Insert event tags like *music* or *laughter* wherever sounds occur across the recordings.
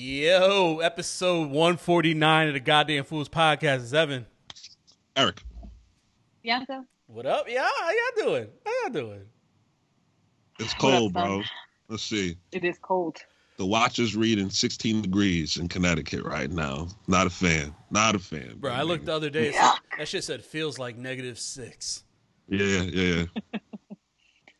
Yo, episode 149 of the Goddamn Fools podcast is Evan. Eric. Bianca. What up? Yeah, how y'all doing? How y'all doing? It's What up, cold, son? bro. Let's see. It is cold. The watch is reading 16 degrees in Connecticut right now. Not a fan. Not a fan. Bro, I looked the other day. it said- That shit said feels like negative six. Yeah, yeah. *laughs*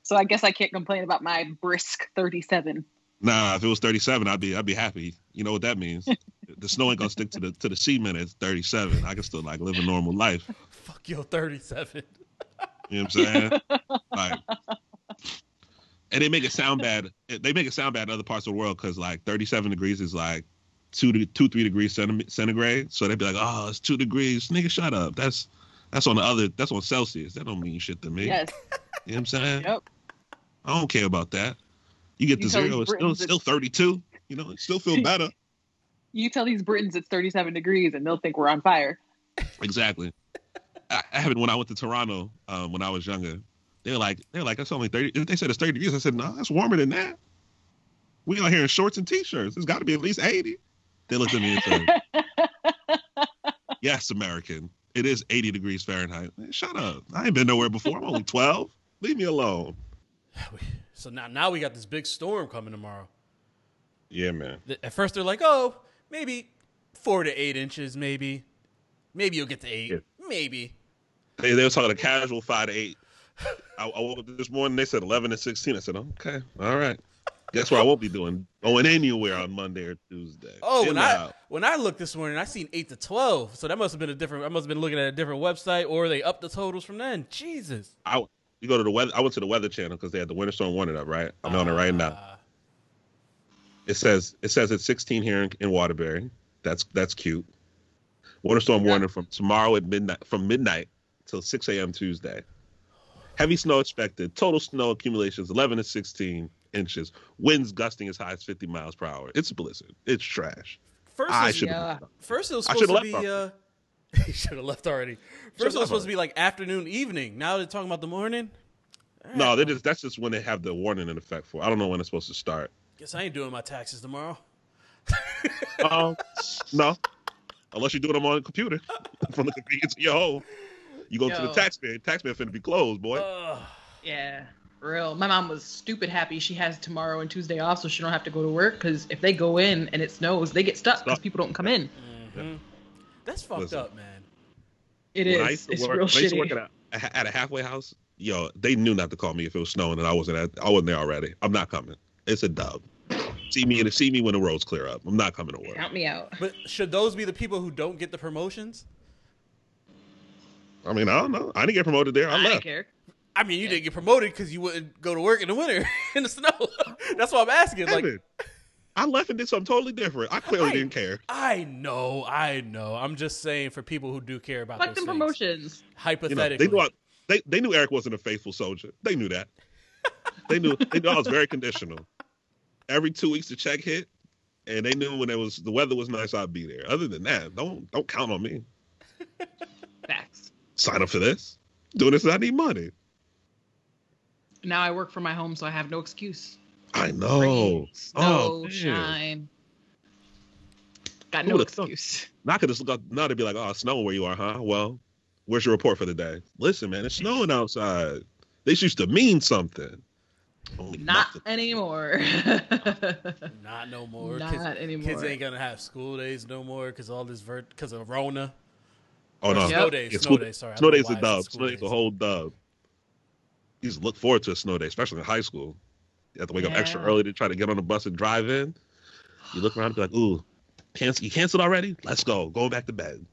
So I guess I can't complain about my brisk 37. Nah, if it was 37, I'd be I'd be happy. You know what that means? *laughs* the snow ain't gonna stick to the to the cement at 37. I can still like live a normal life. Fuck yo, 37. You know what I'm saying? *laughs* like, and they make it sound bad. They make it sound bad in other parts of the world because like 37 degrees is like two to two three degrees centigrade. So they'd be like, oh, it's two degrees. Nigga, shut up. That's that's on the other. That's on Celsius. That don't mean shit to me. Yes. You know what I'm saying? Yep. I don't care about that. You get to zero, it's still still 32. You know, it still feel *laughs* better. You tell these Britons it's 37 degrees and they'll think we're on fire. Exactly. I, I happened when I went to Toronto um, when I was younger. They were like, they were like, that's only thirty. They said it's thirty degrees. I said, no, that's warmer than that. We out here in shorts and t-shirts. It's got to be at least eighty. They looked at me and said, *laughs* yes, American. It is eighty degrees Fahrenheit. Man, shut up. I ain't been nowhere before. I'm only twelve. Leave me alone. So now, now we got this big storm coming tomorrow. Yeah, man. At first they're like, oh, maybe four to eight inches, maybe. Maybe you'll get to eight. Yeah. Maybe. They, they were talking a casual five to eight. I, I woke up this morning. They said eleven and sixteen. I said, okay, all right. Guess what? I won't be doing going anywhere on Monday or Tuesday. Oh, In when I out. when I looked this morning, I seen eight to twelve. So that must have been a different. I must have been looking at a different website, or they upped the totals from then. Jesus. I you go to the weather. I went to the Weather Channel because they had the winter storm warning up. Right, I'm on it right now. Ah, It says it says it's 16 here in, in Waterbury. That's that's cute. Winter storm Yeah. warning from tomorrow at midnight from midnight till 6 a.m. Tuesday. Heavy snow expected. Total snow accumulations 11 to 16 inches. Winds gusting as high as 50 miles per hour. It's a blizzard. It's trash. First, I should. yeah. first it was supposed to be. Uh, *laughs* he should have left already. First, it was supposed to be like afternoon, evening. Now they're talking about the morning. No, they just that's just when they have the warning in effect for. I don't know when it's supposed to start. Guess I ain't doing my taxes tomorrow. *laughs* Um, no, unless you do them on a computer *laughs* from the convenience of your home. You go to the Yo. taxpayer. Taxpayer finna be closed, boy. Ugh. Yeah. Real. My mom was stupid happy she has tomorrow and Tuesday off so she don't have to go to work because if they go in and it snows, they get stuck because people don't come in. Mhm. That's fucked Listen. up, man. It when I used to It's work, real I used to work shitty. at a, at a halfway house, yo, they knew not to call me if it was snowing and I wasn't at, I wasn't there already. I'm not coming. It's a dub. See me and see me when the roads clear up. I'm not coming to work. Count me out. But should those be the people who don't get the promotions? I mean, I don't know. I didn't get promoted there. I, I don't left. care. I mean, you didn't get promoted because you wouldn't go to work in the winter *laughs* in the snow. *laughs* That's why I'm asking. Like, Evan, I left and did something totally different. I clearly I- didn't care. I know, I know. I'm just saying for people who do care about Fuck those them things. promotions. You know, Hypothetically, they knew I, they they knew Eric wasn't a faithful soldier. They knew that. they knew they knew I was very conditional. Every two weeks the check hit, and they knew when it was the weather was nice, I'd be there. Other than that, don't don't count on me. Facts. Sign up for this. Doing this, I need money. Now I work from my home, so I have no excuse. I know. Rain, snow, Oh, man. shine. Got no would've thought? excuse. Now I could just look up. Now they'd be like, "Oh, it's snowing where you are, huh? Well, where's your report for the day? Listen, man, it's snowing outside. This used to mean something. Only Not nothing. anymore. *laughs* not no more. Not kids, anymore. Kids ain't gonna have school days no more because all this vert because of Rona. Oh Or no, snow Yep. days. Yeah, snow school- days. Sorry, Snow don't day's a why dub. Snow day's a whole dub. You just look forward to a snow day, especially in high school. You have to wake up extra early to try to get on the bus and drive in. You look around and be like, "Ooh, cancel! You canceled already? Let's go. Going back to bed."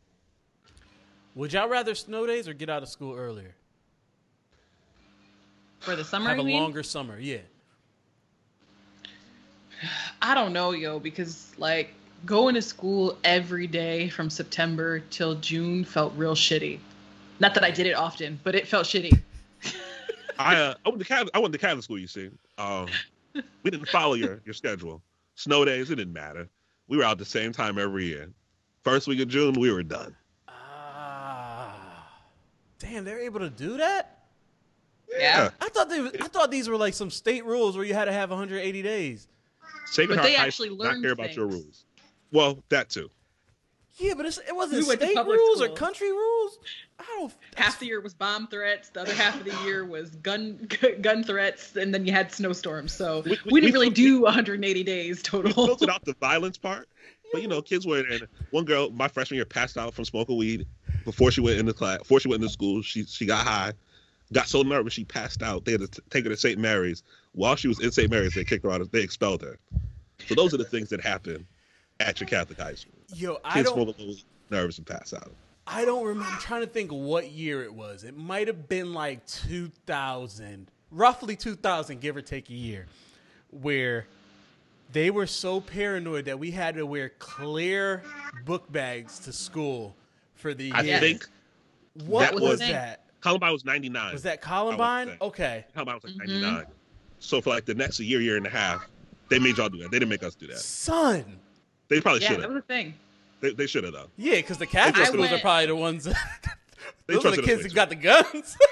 Would y'all rather snow days or get out of school earlier? For the summer, Have a mean? longer summer. Yeah. I don't know, yo, because like going to school every day from September till June felt real shitty. Not that I did it often, but it felt shitty. I uh, I went to Catholic, I went to Catholic school. You see, um, we didn't follow your *laughs* your schedule. Snow days, it didn't matter. We were out the same time every year. First week of June, we were done. Ah. Damn, they're able to do that. Yeah. I thought they. I thought these were like some state rules where you had to have 180 days. Sacred But Heart they actually School does not learned care about your rules. Well, that too. Yeah, but it's, it wasn't We state public rules or country rules. I don't. Half the year was bomb threats. The other half of the *sighs* year was gun *laughs* gun threats, and then you had snowstorms. So We- we, we- didn't we really fil- do 180 days total. We total. filtered out the violence part, *laughs* but you know, kids were. And one girl, my freshman year, passed out from smoking weed before she went into class. Before she went into school, she she got high, got so nervous she passed out. They had to t- take her to St. Mary's. While she was in St. Mary's, they kicked her out. of- They expelled her. So those are the things that happen at your Catholic high school. Yo, I Kids don't. smoke a little, nervous and pass out. I don't remember. I'm trying to think what year it was. It might have been like 2000, roughly 2000, give or take a year, where they were so paranoid that we had to wear clear book bags to school for the year. I Yes. think what that was, was- that? Columbine was 99. Was that Columbine? say. Okay. Columbine was like Mhm. 99. So for like the next year, year and a half, they made y'all do that. They didn't make us do that. Son. They probably yeah, should that was a thing. They, they should have though. Yeah, because the Catholic I schools are probably the ones. They those are the kids way that got the guns. *laughs*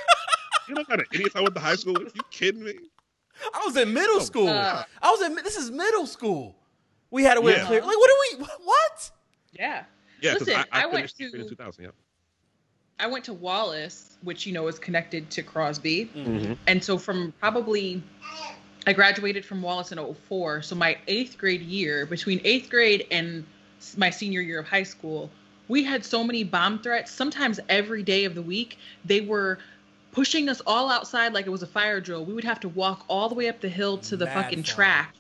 You know what kind of idiots I went to high school with? You kidding me? I was in middle school. Uh. I was in. This is middle school. We had to wear Yeah. clear. Like, what do we? What? Yeah. Yeah, Listen, I, I, I went to- in 2000. Yeah. I went to Wallace, which you know is connected to Crosby. Mm-hmm. And so from probably I graduated from Wallace in 04. So my 8th grade year, between 8th grade and my senior year of high school, we had so many bomb threats. Sometimes every day of the week, they were pushing us all outside like it was a fire drill. We would have to walk all the way up the hill to the Mad fucking fun. track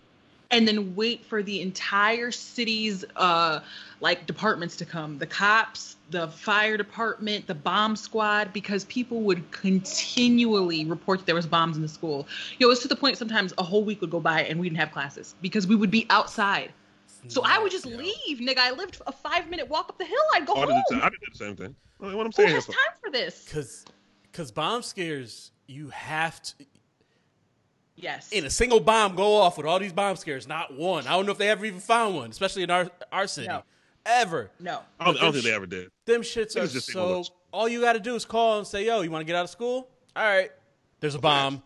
and then wait for the entire city's uh like departments to come the cops the fire department the bomb squad because people would continually report that there was bombs in the school you know it was to the point sometimes a whole week would go by and we didn't have classes because we would be outside so i would just Yo. leave nigga i lived a five minute walk up the hill i'd go I, did home the, I did the same thing. What I'm who saying has is, time for this Because, because bomb scares, you have to. Yes In a single bomb go off with all these bomb scares, not one. I don't know if they ever even found one, especially in our our city, No. ever. no I don't, I don't think they ever did. Them shits are just so. all All you got to do is call and say, "Yo, you want to get out of school? All right, there's a bomb.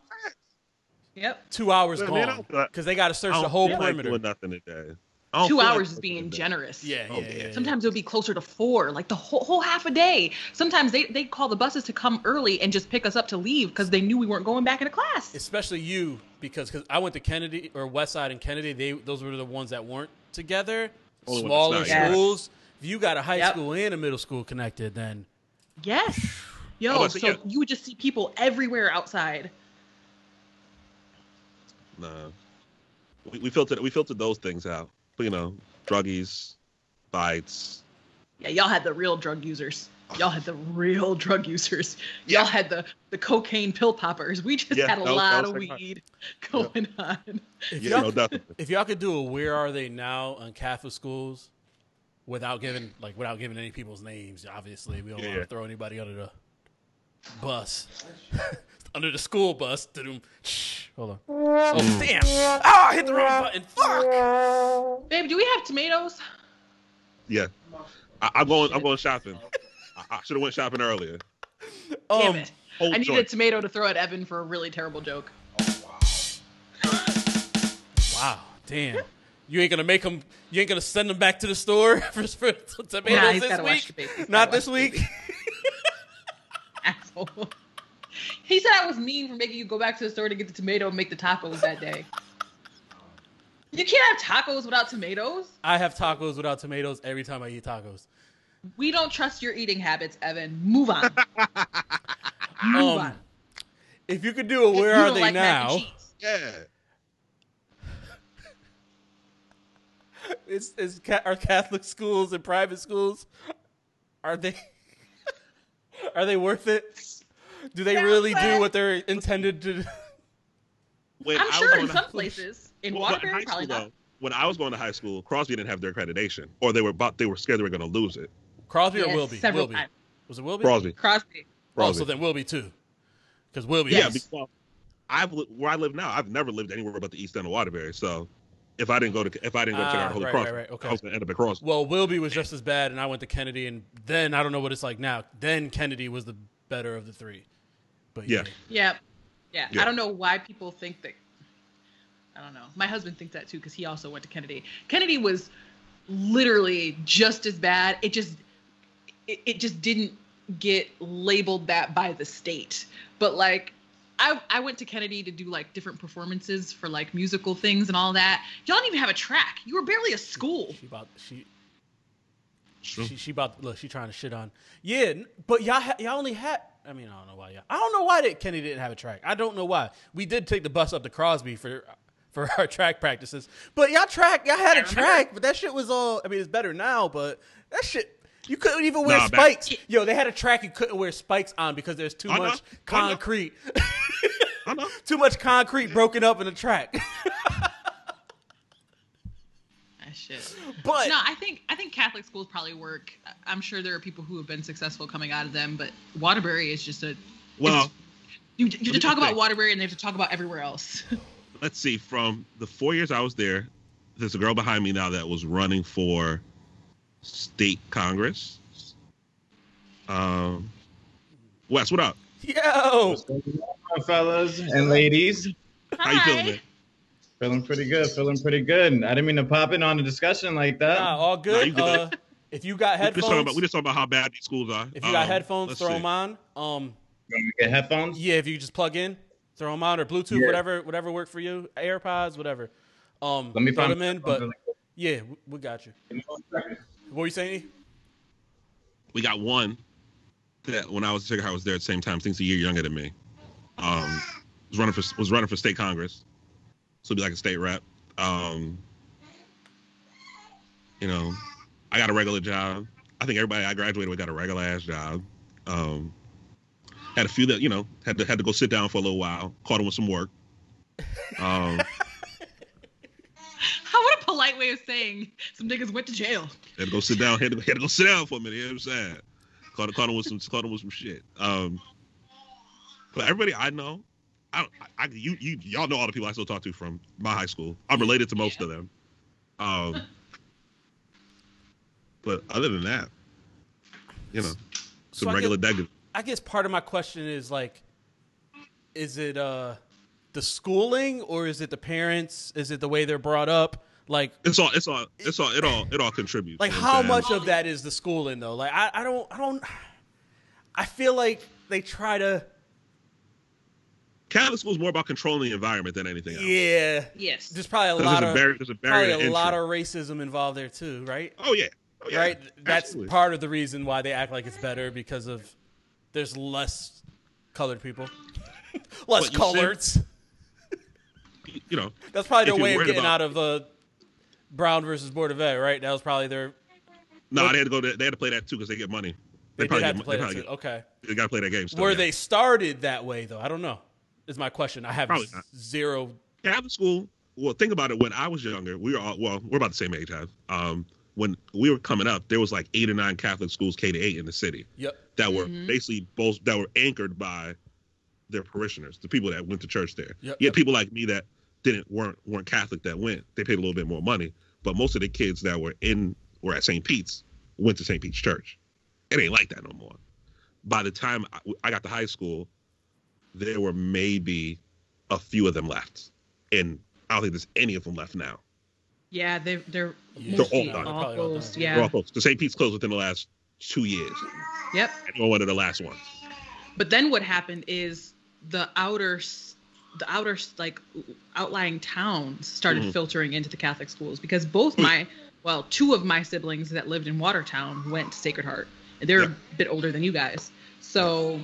yep Two hours Man, man, gone because they got to search the whole feel like perimeter." doing nothing today. I two feel like hours is being generous yeah, Oh, yeah, yeah, yeah. yeah. Sometimes it would be closer to four, like the whole, whole half a day. Sometimes they they call the buses to come early and just pick us up to leave because they knew we weren't going back into class. especially you because cause I went to Kennedy or West Side and Kennedy. They those were the ones that weren't together. Only Smaller that's not, yeah. schools. If you got a high Yep. school and a middle school connected, then Yes. Yo, Oh, so so yeah. you would just see people everywhere outside. Nah. We, we filtered we filtered those things out. But, you know, druggies, fights. Yeah, y'all had the real drug users. Y'all had the real drug users. Y'all had the the cocaine pill poppers. We just Yeah, had a that was- lot of like my- weed *laughs* going on. if Yeah, y'all no, if y'all could do a where are they now on Catholic schools without giving like without giving any people's names, obviously we don't Yeah, want to throw anybody under the bus. *laughs* under the school bus. Doo-doom. Shh, Hold on. Oh mm. damn. Oh, I hit the wrong button. Fuck. Babe, do we have tomatoes? Yeah. I, I'm going I'm going shopping. *laughs* I, I should have went shopping earlier. Damn Um, it. I need a tomato to throw at Evan for a really terrible joke. Oh, wow, wow. damn. You ain't gonna make them. You ain't gonna send them back to the store *laughs* for, for tomatoes Nah, he's this gotta watch week. the Not this week. *laughs* Asshole. He said I was mean for making you go back to the store to get the tomato and make the tacos that day. You can't have tacos without tomatoes. I have tacos without tomatoes every time I eat tacos. We don't trust your eating habits, Evan. Move on. *laughs* Move Um, on. If you could do a where You are they like now? Yeah. *laughs* It's, it's ca- are Catholic schools and private schools are they *laughs* are they worth it? Do they Yeah, really do what they're intended to? When I'm was sure going in to- some places. In Well, well, Waterbury, high probably school, not. though, when I was going to high school, Crosby didn't have their accreditation, or they were about they were scared they were going to lose it. Crosby or Yes, Wilby? several Wilby. times. Was it Wilby? Crosby, Crosby. Oh, Crosby. so then Wilby too, because Wilby. yeah, is- because I've where I live now, I've never lived anywhere but the east end of Waterbury. So if I didn't go to if I didn't go check Ah, out Holy right, Cross, right, right, okay. I was going to end up at Crosby. Well, Wilby was just as bad, and I went to Kennedy, and then I don't know what it's like now. Then Kennedy was the better of the three. But yeah, Yeah. Yeah. yeah. Yeah. I don't know why people think that. I don't know. My husband thinks that too because he also went to Kennedy. Kennedy was literally just as bad. It just it, it just didn't get labeled that by the state. But like I, I went to Kennedy to do like different performances for like musical things and all that. Y'all didn't even have a track. You were barely a school. She about she True. she, she hmm. about look. She trying to shit on. Yeah, but y'all ha- y'all only had. I mean, I don't know why. Y'all, I don't know why that Kennedy didn't have a track. I don't know why. We did take the bus up to Crosby for for *laughs* our track practices, but y'all track y'all had a track, but that shit was all. I mean, it's better now, but that shit. You couldn't even wear Nah, back- spikes. Yo, they had a track you couldn't wear spikes on because there's too I much know. concrete. I know. *laughs* too much concrete broken up in the track. *laughs* That shit. but No, I think I think Catholic schools probably work. I'm sure there are people who have been successful coming out of them, but Waterbury is just a. Well, You, you have to talk just about think. Waterbury and they have to talk about everywhere else. *laughs* let's see. From the four years I was there, there's a girl behind me now that was running for state Congress. Um, Wes, what up? yo, What's going fellas and ladies? How you feeling, man? Feeling pretty good. Feeling pretty good. I didn't mean to pop in on a discussion like that. Nah, all good. you good. uh, if you got We just headphones, about we just talking about how bad these schools are. if you got Um, headphones, throw see. them on. Um, You want me to get headphones? yeah, if you just plug in, throw them on, or Bluetooth, Yeah. whatever, whatever work for you, AirPods, whatever. Um, Let me throw find them in. But headphones yeah, we, we got you. Really quick. Give me one second. What were you saying? We got one that when I was I was there at the same time. He's a year younger than me. Um, was running for was running for state Congress, so be like a state rep. Um, you know, I got a regular job. I think everybody I graduated with got a regular ass job. Um, had a few that you know had to had to go sit down for a little while. Caught them with some work. Um, How what a polite way of saying some niggas went to jail. had to go sit down. Had to, had to go sit down for a minute. You know what I'm saying? Caught, caught him with some caught him with some shit. Um, but everybody I know, I, don't- I, I you you y'all know all the people I still talk to from my high school. I'm related to most of them. Um, but other than that, you know, So some I regular guess, daggers. I guess part of my question is like, is it uh the schooling or is it the parents? Is it the way they're brought up? Like, It's all it's all it's all it all it all contributes. like you know what how saying? much of that is the schooling though? Like, I, I don't, I don't. I feel like they try to, Catholic school is more about controlling the environment than anything else. yeah. Yes. There's probably a lot there's a of barrier, there's a barrier probably to a lot of racism involved there too, right? Oh yeah, oh, yeah. right? That's part of the reason why they act like it's better because of there's less colored people, *laughs* less But you said- coloreds. You know, That's probably if their way of worried getting about- out of the Brown versus Board of Ed, right? That was probably their. no, What- they had to go. To, they had to play that too because they get money. They, did probably have get- to play they that probably too. Okay. They got to play that game. Still, Were yeah. they started that way though? I don't know. Is my question. I have zero. Catholic school. Well, think about it. When I was younger, we were all well. We're about the same age, have. Um, when we were coming up, there was like eight or nine Catholic schools, K to eight, in the city Yep. that were Mhm. basically both that were anchored by their parishioners, the people that went to church there. Yep, You yep. had people like me that didn't weren't weren't Catholic that went. They paid a little bit more money, but most of the kids that were in were at St. Pete's went to St. Pete's Church. It ain't like that no more. By the time I, I got to high school, there were maybe a few of them left, and I don't think there's any of them left now. Yeah, they they're Yeah, they're all done. all They're all closed. done. They're all Yeah. closed. The St. Pete's closed within the last two years, Yep. and we were one of the last ones. But then what happened is the outer s- the outer like outlying towns started Mhm. filtering into the Catholic schools because both my *clears throat* well, two of my siblings that lived in Watertown went to Sacred Heart. And they're Yeah. a bit older than you guys. So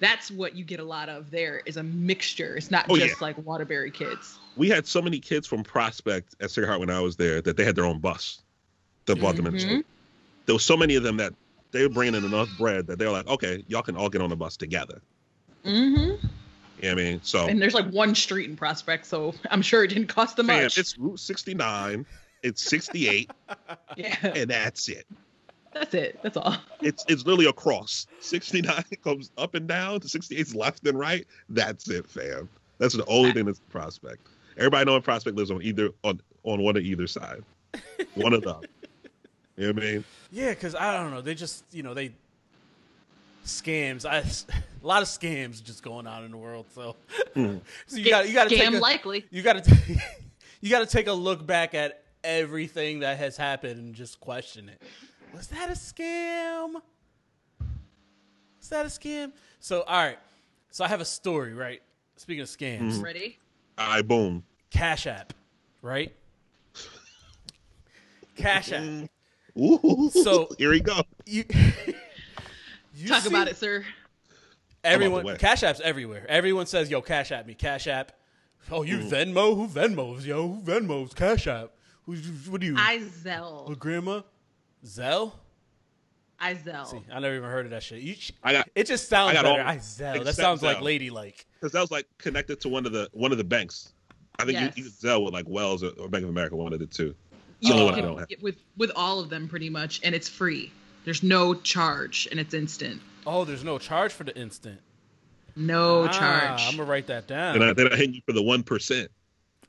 that's what you get a lot of there is a mixture. It's not Oh, just yeah. like Waterbury kids. we had so many kids from Prospect at Sacred Heart when I was there that they had their own bus that brought them in. School. There was so many of them that they were bringing in enough bread that they were like, okay, y'all can all get on the bus together. hmm You know what I mean? So, And there's like one street in Prospect, so I'm sure it didn't cost them man, much. it's Route 69, it's 68, *laughs* yeah, and that's it. that's it. That's all. It's it's literally a cross. 69 *laughs* comes up and down to 68's left and right. That's it, fam. That's the only thing that's Prospect. Everybody knowing Prospect lives on either on on one of either side. One of them. You know what I mean? Yeah, because I don't know. They just you know they scams. I a lot of scams just going on in the world. So, Mm. *laughs* so you got you got to take a, likely. you got to *laughs* you got to take a look back at everything that has happened and just question it. Was that a scam? Was that a scam? So, all right. So I have a story, right? Speaking of scams, Ready? All right, boom. Cash App, right? Cash App. *laughs* Ooh, So- here we go. You, you Talk see- about it, sir. Everyone. Cash App's everywhere. Everyone says, "Yo, Cash App me, Cash App." Oh, you Venmo? Who Venmos? Yo, who Venmos? Cash App. Who, what do you? I Zelle. grandma? Zelle? I Zelle. See, I never even heard of that shit. You, I got it just sounds I got better. all- I Zelle. That except sounds like ladylike. because that was like connected to one of the one of the banks. I think Yes. you, you could sell with like Wells or, or Bank of America, one of the two. You Oh, can I get don't have- it with with all of them pretty much, and it's free. There's no charge, and it's instant. Oh, there's no charge for the instant. No Ah, charge, I'm gonna write that down. And I, they're not you for the one percent.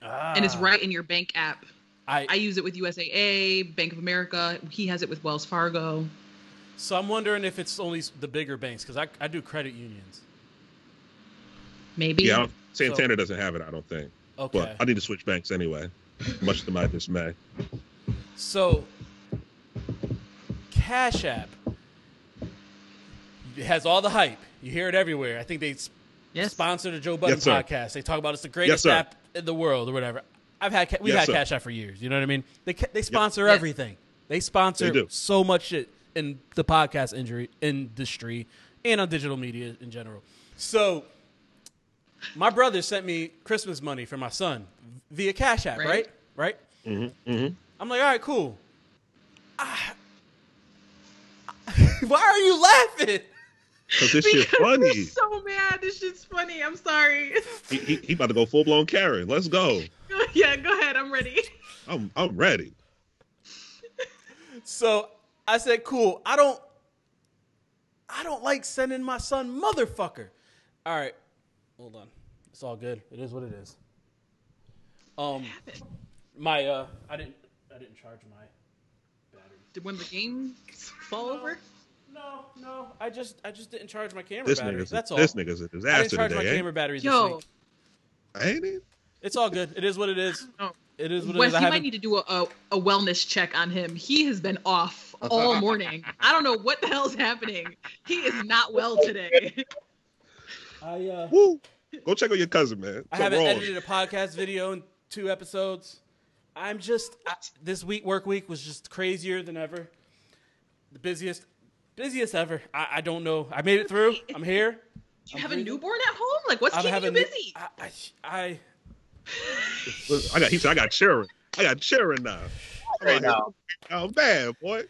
Ah. and it's right in your bank app. I, I use it with USAA, Bank of America. He has it with Wells Fargo. so I'm wondering if it's only the bigger banks because I, I do credit unions. Maybe. Yeah, I don't- Santander doesn't have it, I don't think. Okay. But I need to switch banks anyway, much to my dismay. So, Cash App it has all the hype. You hear it everywhere. I think they Yes. sponsor the Joe Budden Yes, podcast. They talk about it's the greatest sir. app in the world or whatever. I've had we've Yes, had sir. Cash App for years. You know what I mean? They they sponsor Yeah. everything. They sponsor They so much shit in the podcast injury, industry and on digital media in general. So, my brother sent me Christmas money for my son via Cash App, right? Right. Right? Mm-hmm, mm-hmm. I'm like, all right, cool. Ah. *laughs* why are you laughing? Because this shit funny. I'm so mad. This shit's funny. I'm sorry. He, he, he about to go full blown Karen. Let's go. *laughs* yeah, go ahead. I'm ready. I'm I'm ready. So I said, cool. I don't, I don't like sending my son motherfucker. All right, hold on. It's all good. It is what it is. Um, my uh, I didn't, I didn't charge my battery. Did one of the games fall over? No, no. I just, I just didn't charge my camera This batteries. nigga's That's all. this nigga's a I didn't disaster charge my today. camera batteries this Yo, week. Ain't, ain't it? It's all good. It is what it is. It is what Wes, is. I you might need to do a, a, a wellness check on him. He has been off all morning. I don't know what the hell's happening. He is not well today. I uh, Woo! Go check on your cousin, man. I haven't wrong. edited a podcast video in two episodes. I'm just I, this week work week was just crazier than ever. The busiest, busiest ever. I, I don't know. I made it through. *laughs* I'm here. Do you I'm have a newborn at home? Like, what's I'm keeping you having busy? I, I, I I got he said I got cheering. I got cheering now. I'm Right now. *laughs* Oh man, boy.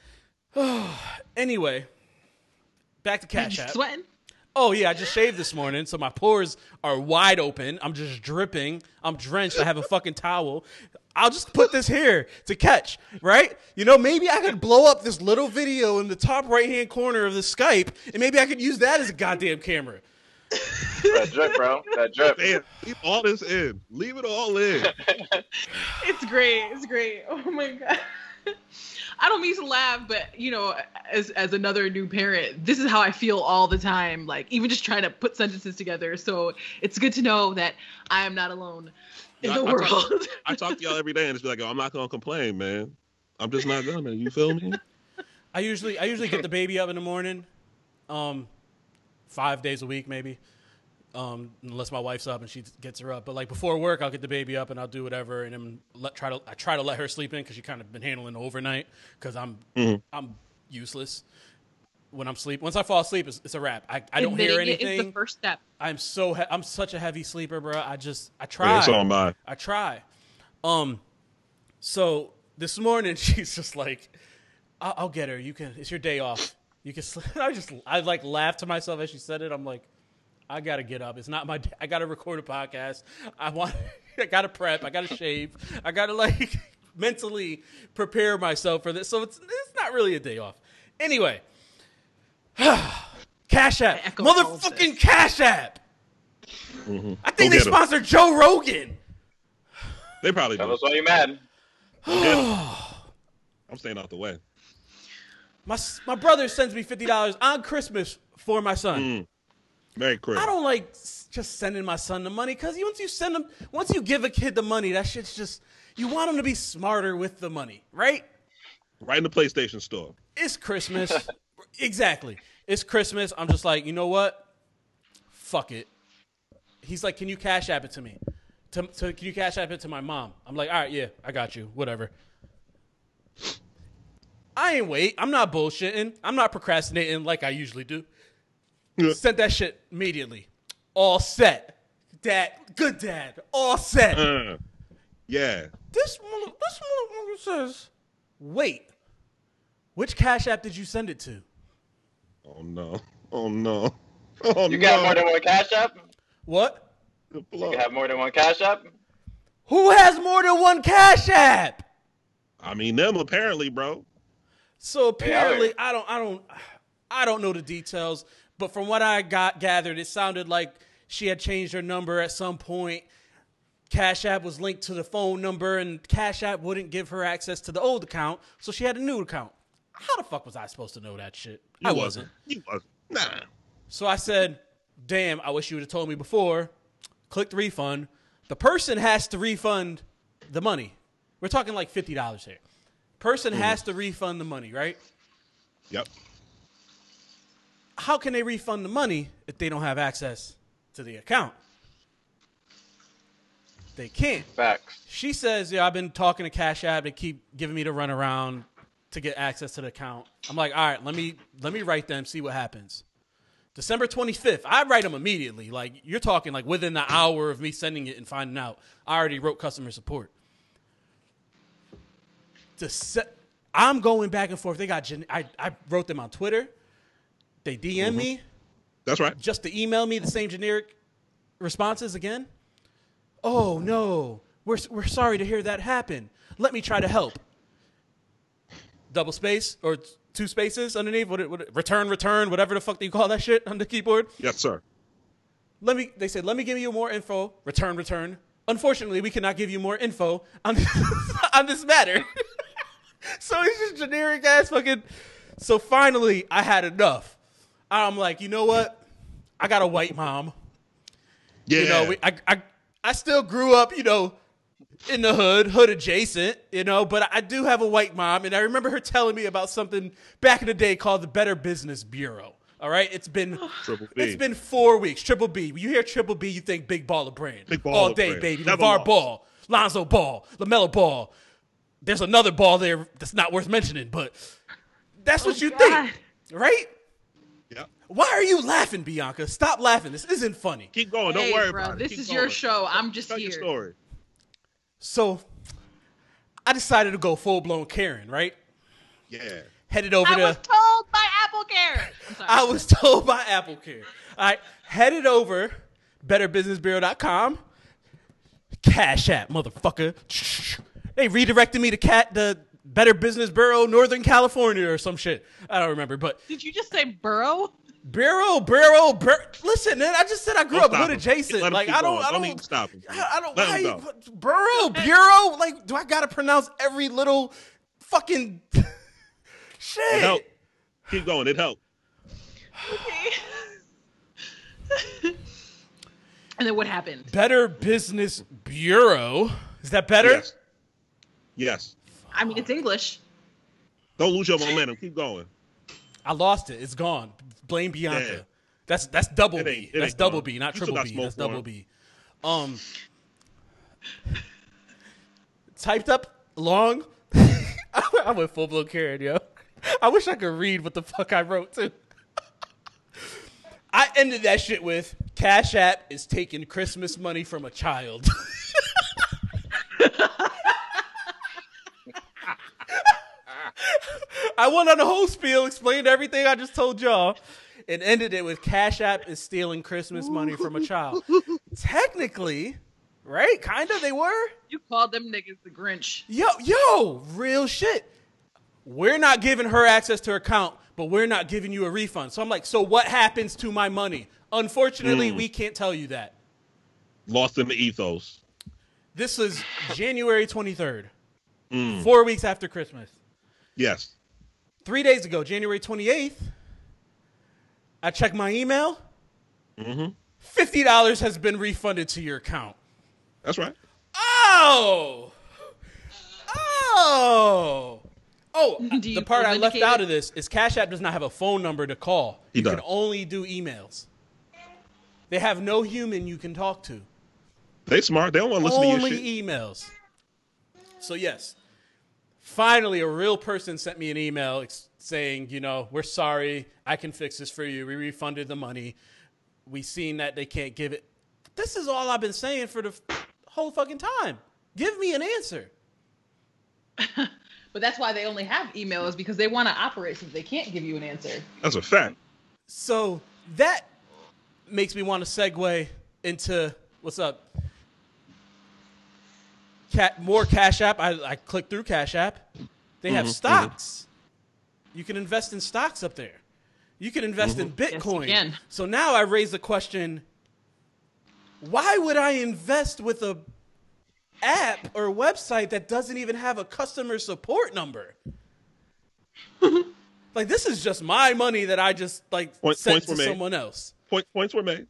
*sighs* anyway, back to Cash You sweating? Oh yeah, I just shaved this morning, so my pores are wide open. I'm just dripping. I'm drenched. I have a fucking towel. I'll just put this here to catch, right? You know, maybe I could blow up this little video in the top right hand corner of the Skype, and maybe I could use that as a goddamn camera. That drip, bro. That drip. *laughs* Man, leave all this in. Leave it all in. *laughs* It's great. It's great. *laughs* Oh my god. I don't mean to laugh, but you know, as as another new parent, this is how I feel all the time. Like even just trying to put sentences together. So it's good to know that I am not alone in I- the I talk- I talk to y'all every day and just be like, oh, I'm not gonna complain, man. I'm just not gonna. You feel me? *laughs* I usually I usually get the baby up in the morning, um, five days a week maybe, um, unless my wife's up and she gets her up. But like before work, I'll get the baby up and I'll do whatever, and then let try to I try to let her sleep in because she kind of been handling overnight because I'm Mhm. I'm useless when I'm sleep. Once I fall asleep, it's, it's a wrap. I, I don't hear Admitting it is the first step. I'm so he- I'm such a heavy sleeper, bro. I just I Yeah, try. so am I. I try. Um, so this morning *laughs* she's just like, I'll, "I'll get her. You can. It's your day off. You can." Sleep. *laughs* I just I like laughed to myself as she said it. I'm like, I gotta get up. It's not my. Day. I gotta record a podcast. I want. *laughs* I gotta prep. I gotta shave. I gotta like mentally prepare myself for this. So it's it's not really a day off. Anyway, *sighs* Cash App, echo motherfucking this. Cash App. Mhm. I think they get 'em. sponsor Joe Rogan. They probably Tell do. us why you mad. *sighs* I'm staying out the way. My my brother sends me fifty dollars on Christmas for my son. Mm. Merry Christmas. I don't like just sending my son the money because once you send him, once you give a kid the money, that shit's just you want him to be smarter with the money, right? Right in the PlayStation store. It's Christmas, *laughs* exactly. It's Christmas. I'm just like, you know what? Fuck it. He's like, can you cash app it to me? To, to, can you cash app it to my mom? I'm like, all right, yeah, I got you. Whatever. I ain't wait. I'm not bullshitting. I'm not procrastinating like I usually do. Yeah. Sent that shit immediately. All set. Dad, good dad. All set. Uh, yeah. This mother, this motherfucker says, wait. Which cash app did you send it to? Oh no. Oh no. Oh You no. got more than one cash app? What? Good You blood. have more than one cash app? Who has more than one cash app? I mean them apparently, bro. So apparently, Yeah. I don't, I don't, I don't know the details. But from what I got gathered, it sounded like she had changed her number at some point. Cash App was linked to the phone number, and Cash App wouldn't give her access to the old account, so she had a new account. How the fuck was I supposed to know that shit? You I wasn't. You wasn't. Nah. So I said, "Damn, I wish you would have told me before." Clicked refund. The person has to refund the money. We're talking like fifty dollars here. Person mm-hmm. has to refund the money, right? Yep. How can they refund the money if they don't have access to the account? They can't. Facts. She says, "Yeah, I've been talking to Cash App. They keep giving me the runaround to get access to the account." I'm like, "All right, let me let me write them, see what happens." December 25th, I write them immediately. Like you're talking like within the hour of me sending it and finding out. I already wrote customer support. Dece- I'm going back and forth. They got gen- I I wrote them on Twitter. They DM mm-hmm. me That's right. just to email me the same generic responses again? Oh no, we're we're sorry to hear that happen. Let me try to help. Double space or two spaces underneath. What, it- what it- return return whatever the fuck do you call that shit *laughs* on the keyboard. Yes, sir. Let me. They said let me give you more info. Return return. Unfortunately, we cannot give you more info on *laughs* on this matter. *laughs* so it's just generic ass fucking. So finally, I had enough. I'm like, you know what? I got a white mom. Yeah. You know, we, I, I I still grew up, you know, in the hood, hood adjacent, you know, but I do have a white mom, and I remember her telling me about something back in the day called the Better Business Bureau. All right, it's been *sighs* B. it's been four weeks. Triple B. When you hear Triple B, you think Big Baller Brand. Big Ball all Baller day, Brand. baby. Never LeVar lost. Ball, Lonzo Ball, LaMelo Ball. There's another ball there that's not worth mentioning, but that's what oh, you God. think, right? Yep. Why are you laughing, Bianca? Stop laughing. This isn't funny. Keep going. Don't Hey, worry bro, about it. this Keep is your show. I'm just Tell your here. story. So I decided to go full blown Karen, right? Yeah. Headed over I to I was told by Apple Care. I'm sorry. I was *laughs* told by Apple Care. I headed over betterbusinessbureau.com. Cash app, motherfucker. They redirected me to cat the Better Business Bureau, Northern California, or some shit. I don't remember, but Did you just say Burrow? Bureau, Bureau, Bur- Listen, man, I just said I grew Don't up stop hood him. adjacent. Him Like I don't. I Don't don't, stop him. I, I don't. Let why him you- go. Bureau, Bureau. Like, do I gotta pronounce every little fucking *laughs* shit? It helped. Keep going. It helped. *laughs* And then what happened? Better Business Bureau. Is that better? Yes. Yes. I mean, it's English. Don't lose your momentum. Keep going. I lost it. It's gone. Blame Bianca. Yeah. That's that's double It B. That's double gone. B, not You triple B. That's double him. B. Um, typed up long. *laughs* I went full blown Karen, yo. I wish I could read what the fuck I wrote too. I ended that shit with Cash App is taking Christmas money from a child. *laughs* *laughs* I went on a whole spiel, explained everything I just told y'all, and ended it with Cash App is stealing Christmas money from a child. *laughs* Technically, right? Kind of, they were. You called them niggas the Grinch. Yo, yo, real shit. We're not giving her access to her account, but we're not giving you a refund. So I'm like, so what happens to my money? Unfortunately, hmm. we can't tell you that. Lost in the ethos. This was January 23rd, hmm. four weeks after Christmas. Yes. Three days ago, January 28th, I checked my email. hmm fifty dollars has been refunded to your account. That's right. Oh, oh, oh! The part I left out it? of this is Cash App does not have a phone number to call. He you can only do emails. They have no human you can talk to. They smart. They don't want to listen only to your shit. Only emails. So yes, finally, a real person sent me an email ex- saying, you know, we're sorry, I can fix this for you. We refunded the money. We seen that they can't give it. This is all I've been saying for the f- whole fucking time. Give me an answer. *laughs* But that's why they only have emails because they want to operate since they can't give you an answer. That's a fact. So that makes me want to segue into what's up. Cat more Cash App. I, I clicked through Cash App. They have Mhm, stocks. You can invest in stocks up there. You can invest in Bitcoin. can. So now I raise the question: Why would I invest with a app or website that doesn't even have a customer support number? *laughs* like this is just my money that I just like Point- sent to someone else. Point, points were made.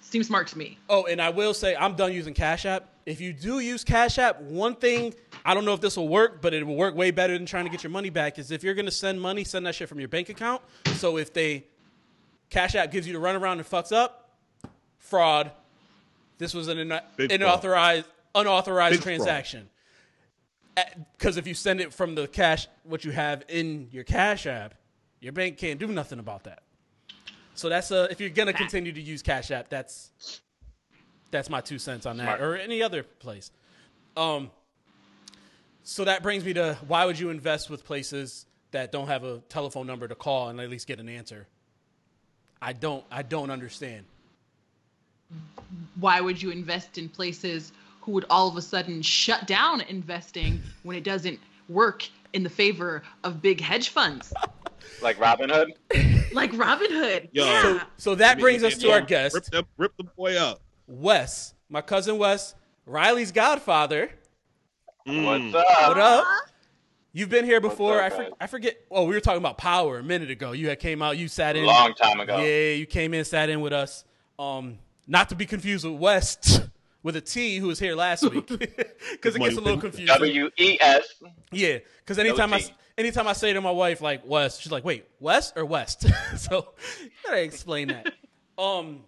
Seems smart to me. Oh, and I will say I'm done using Cash App. If you do use Cash App, one thing I don't know if this will work, but it will work way better than trying to get your money back. Is if you're gonna send money, send that shit from your bank account. So if they Cash App gives you the runaround and fucks up, fraud. This was an ina- unauthorized unauthorized Big transaction. Because if you send it from the cash, what you have in your Cash App, your bank can't do nothing about that. So that's uh, if you're gonna continue to use Cash App, that's that's my two cents on that, Smart. or any other place. Um, so that brings me to why would you invest with places that don't have a telephone number to call and at least get an answer? I don't. I don't understand. Why would you invest in places who would all of a sudden shut down investing when it doesn't work in the favor of big hedge funds *laughs* Like Robinhood. like Robinhood? Yo. yeah. So, so that brings us to our guest. Rip guest, the, rip the boy up. Wes, my cousin Wes, Riley's godfather. Mm. What's up? What up? You've been here before. up, I, for. I forget. Oh, we were talking about power a minute ago. You had came out. You sat in. A long time ago. Yeah, you came in, sat in with us. Um, not to be confused with West *laughs* with a T, who was here last week, *laughs* *laughs* because it gets a little confusing. W E S. Yeah, because anytime I T. anytime I say to my wife like West, she's like, "Wait, West or West?" so gotta explain that. Um,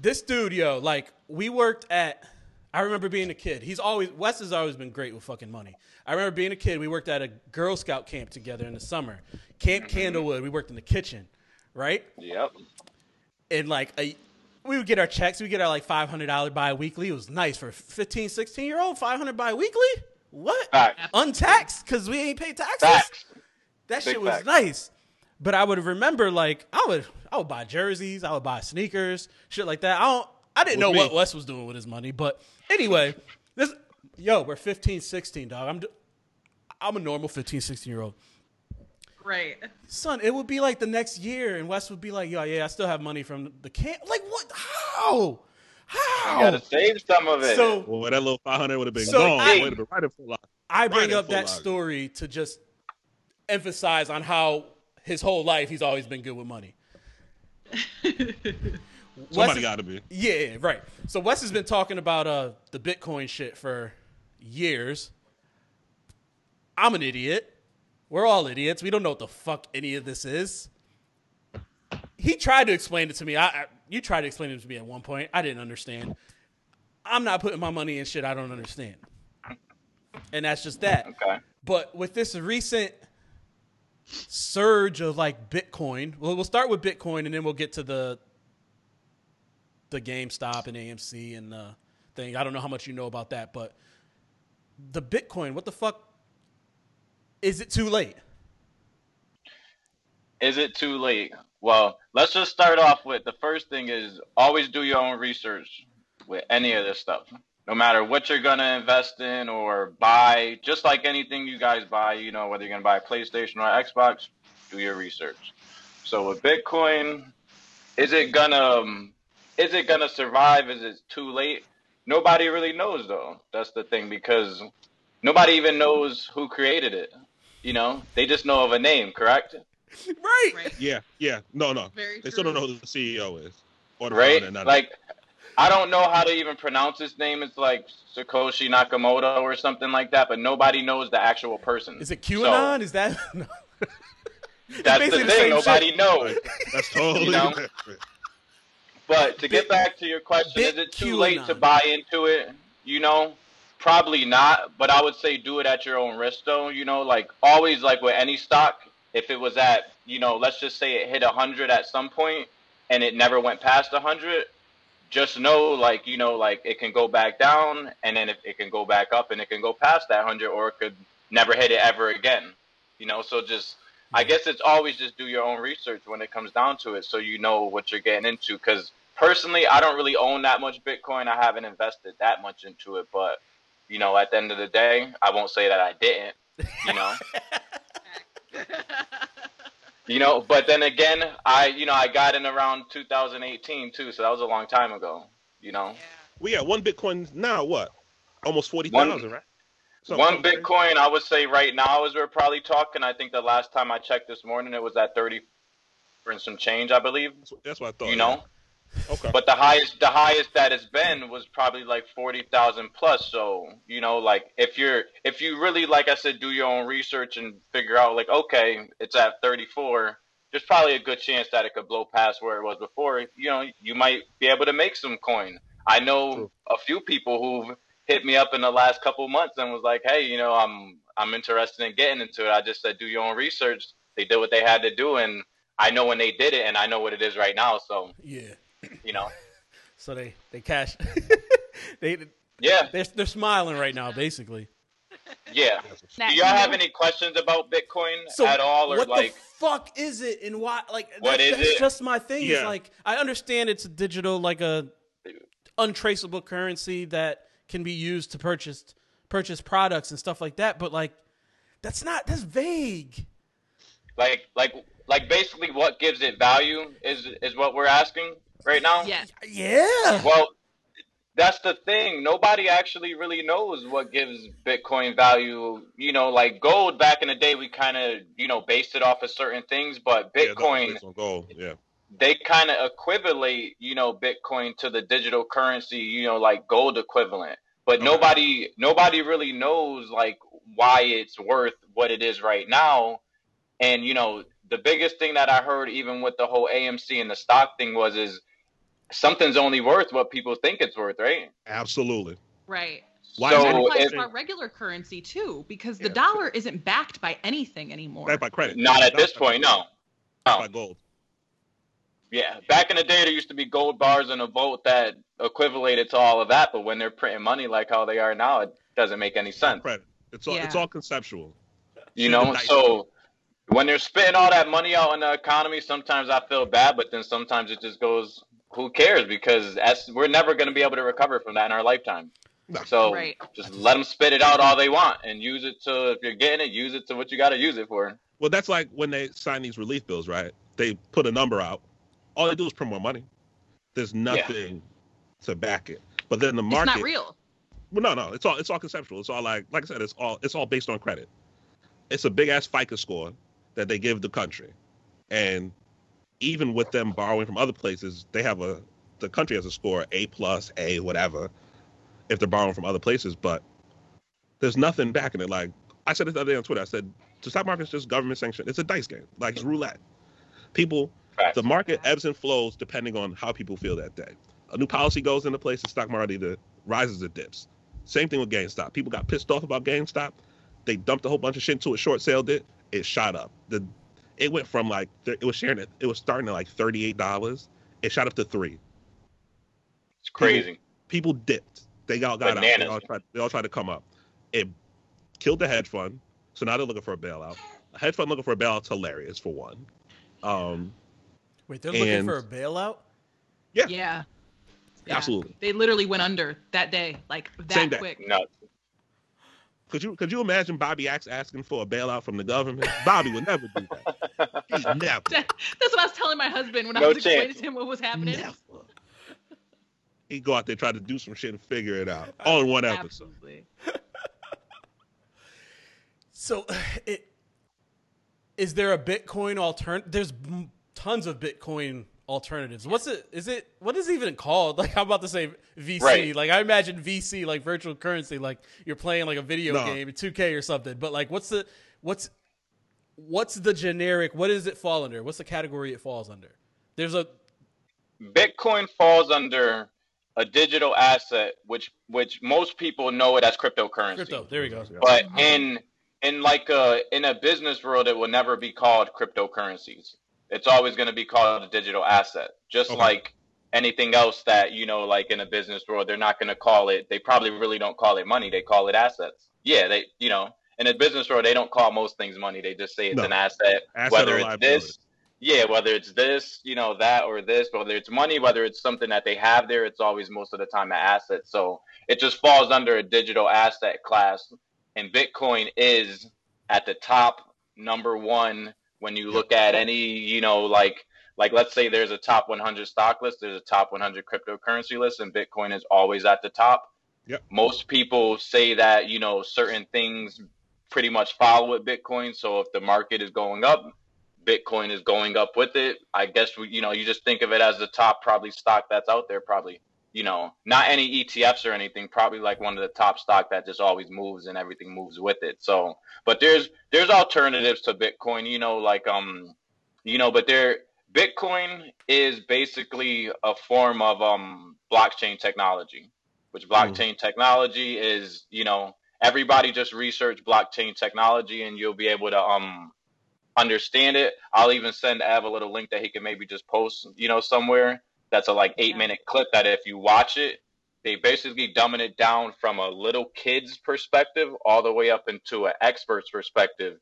this dude, yo, like we worked at. I remember being a kid. He's always Wes has always been great with fucking money. I remember being a kid. We worked at a Girl Scout camp together in the summer, Camp mm-hmm. Candlewood. We worked in the kitchen, right? Yep. and like a, we would get our checks. We get our like five hundred dollar bi-weekly. It was nice for a 15, 16 year old. Five hundred bi-weekly. What? Facts. Untaxed because we ain't pay taxes. Facts. That Big shit was facts. nice. But I would remember like I would I would buy jerseys. I would buy sneakers, shit like that. I don't. I didn't know With what. Wes was doing with his money, but anyway, this yo, we're 15, 16, dog. I'm d- I'm a normal 15, 16 year old Right. son, it would be like the next year, and Wes would be like, "Yo, yeah, I still have money from the camp." Like, what? How? How? You gotta save some of it. So Well, that little 500 would have been So gone. I- Would have been right in full lock. I bring Right up that lock. story to just emphasize on how his whole life he's always been good with money. *laughs* Wes Somebody is- got to be. Yeah, right. So Wes has been talking about uh the Bitcoin shit for years. I'm an idiot. We're all idiots. We don't know what the fuck any of this is. He tried to explain it to me. I, I you tried to explain it to me at one point. I didn't understand. I'm not putting my money in shit I don't understand. And that's just that. okay. But with this recent surge of like Bitcoin, well, we'll start with Bitcoin and then we'll get to the the GameStop and AMC and the thing. I don't know how much you know about that, but the Bitcoin, what the fuck? Is it too late? Is it too late? Well, let's just start off with the first thing is always do your own research with any of this stuff. No matter what you're gonna invest in or buy, just like anything you guys buy, you know, whether you're gonna buy a PlayStation or Xbox, do your research. So with Bitcoin, is it gonna um, is it gonna survive? Is it too late? Nobody really knows though. That's the thing because nobody even knows who created it. You know, they just know of a name, correct? right. Right. Yeah, yeah. No, no. Very They still don't know who the CEO is. Or the right? founder, none Like, I don't know how to even pronounce his name. It's like Satoshi Nakamoto or something like that, but nobody knows the actual person. Is it QAnon? Is that? *laughs* No. *laughs* That's the the thing. same Nobody shit. knows. That's *laughs* totally You know? different. But to get back to your question, bit is it too late to buy into it? You know, probably not. But I would say do it at your own risk, though. You know, like always, like with any stock, if it was at, you know, let's just say it hit hundred at some point and it never went past hundred, just know, like you know, like it can go back down and then it, it can go back up and it can go past that hundred, or it could never hit it ever again. You know, so just I guess it's always just do your own research when it comes down to it, so you know what you're getting into. Because personally, I don't really own that much Bitcoin. I haven't invested that much into it, but you know, at the end of the day, I won't say that I didn't. You know, *laughs* you know. But then again, I you know I got in around 2018 too, so that was a long time ago. You know, We got one Bitcoin now. What? Almost forty thousand, right? One Bitcoin, I would say right now as we're probably talking. I think the last time I checked this morning, it was at 30 and some change, I believe. That's what I thought. You know. Okay. But the highest, the highest that it's been was probably like forty thousand plus. So you know, like if you're, if you really, like I said, do your own research and figure out, like, okay, it's at thirty four. There's probably a good chance that it could blow past where it was before. You know, you might be able to make some coin. I know True. a few people who've hit me up in the last couple months and was like, hey, you know, I'm I'm interested in getting into it. I just said, do your own research. They did what they had to do, and I know when they did it, and I know what it is right now. So Yeah. You know, *laughs* So they they cash. *laughs* they yeah, they're they're smiling right now, basically. yeah. Do y'all have any questions about Bitcoin So at all, or what like? the fuck is it and why? Like What that, is that's it? just my thing. Is like I understand it's a digital, like a untraceable currency that can be used to purchase purchase products and stuff like that. But like that's not that's vague. like like like basically what gives it value is is what we're asking right now Yes. Yeah. well that's the thing nobody actually really knows what gives bitcoin value you know like gold back in the day we kind of you know based it off of certain things but Yeah, that was bitcoin based on gold. Yeah. they kind of equivalate, you know, Bitcoin to the digital currency, you know, like gold equivalent. But Okay. nobody, nobody really knows like why it's worth what it is right now. And you know, the biggest thing that I heard, even with the whole AMC and the stock thing, was is something's only worth what people think it's worth, right? Absolutely. Right. Why That is So it- applies to our regular currency too, because the Yeah. dollar isn't backed by anything anymore. Backed by credit. Not at this point, no. backed No. Oh. By gold. Yeah, back in the day, there used to be gold bars in a vote that equivalated to all of that. But when they're printing money like how they are now, it doesn't make any sense. Credit. It's all. It's all conceptual. You Shoot know, so when they're spitting all that money out in the economy, sometimes I feel bad, but then sometimes it just goes, who cares? Because that's, we're never going to be able to recover from that in our lifetime. So Right. just let them spit it out all they want and use it to, if you're getting it, use it to what you got to use it for. Well, that's like when they sign these relief bills, right? They put a number out. All they do is print more money. There's nothing to back it. But then the market. it's not real. Well, no, no, it's all it's all conceptual. It's all like like I said, it's all it's all based on credit. It's a big ass FICO score that they give the country, and even with them borrowing from other places, they have a the country has a score A plus A whatever if they're borrowing from other places, but there's nothing backing it. Like I said it the other day on Twitter, I said the stock market's just government sanctioned. It's a dice game, like it's roulette. People Facts. the market ebbs and flows depending on how people feel that day. A new policy goes into place, the stock market either rises or dips. Same thing with GameStop. People got pissed off about GameStop. They dumped a whole bunch of shit into it. short sale. Did it shot up? The it went from like it was sharing it. It was starting at like thirty eight dollars. It shot up to three. It's crazy. People dipped. They all got out. They all tried. They all tried to come up. It killed the hedge fund. So now they're looking for a bailout. A hedge fund looking for a bailout's hilarious for one. Um, Wait, they're looking for a bailout. Yeah. Yeah. Yeah. Absolutely. They literally went under that day, like that Same day. quick. No, Could you could you imagine Bobby Axe asking for a bailout from the government? Bobby would never do that. He'd *laughs* never. That's what I was telling my husband when I No was explaining to him what was happening. Never. He'd go out there try to do some shit and figure it out all in one episode. Absolutely. *laughs* So it is there a Bitcoin altern? There's tons of Bitcoin alternatives. What's it? Is it what is it even called? *laughs* Like I'm about to say VC. Right. Like I imagine VC like virtual currency. Like you're playing like a video No. game, 2K or something. But like, what's the what's what's the generic? What does it fall under? What's the category it falls under? There's a Bitcoin falls under a digital asset, which which most people know it as cryptocurrency. crypto. There we go. But in in like a in a business world, it will never be called cryptocurrencies. It's always going to be called a digital asset, just Okay. like anything else that you know, like in a business world, they're not going to call it. They probably really don't call it money. They call it assets. Yeah, they you know in a business world, they don't call most things money. They just say it's No. an asset, Asset whether it's liability. this. Yeah, whether it's this, you know, that or this, whether it's money, whether it's something that they have there, it's always most of the time an asset. So it just falls under a digital asset class. And Bitcoin is at the top number one when you look at any, you know, like like let's say there's a top 100 stock list, there's a top 100 cryptocurrency list, and Bitcoin is always at the top. Yep. Most people say that you know certain things pretty much follow with Bitcoin. So if the market is going up, Bitcoin is going up with it. I guess we, you know you just think of it as the top probably stock that's out there. Probably you know not any ETFs or anything. Probably like one of the top stock that just always moves and everything moves with it. So but there's there's alternatives to Bitcoin. You know like um you know but there Bitcoin is basically a form of um blockchain technology, which blockchain technology is you know everybody just research blockchain technology and you'll be able to um understand it. I'll even send Av a little link that he can maybe just post, you know, somewhere. That's a like eight Yeah. minute clip that if you watch it, they basically dumbing it down from a little kid's perspective all the way up into an expert's perspective.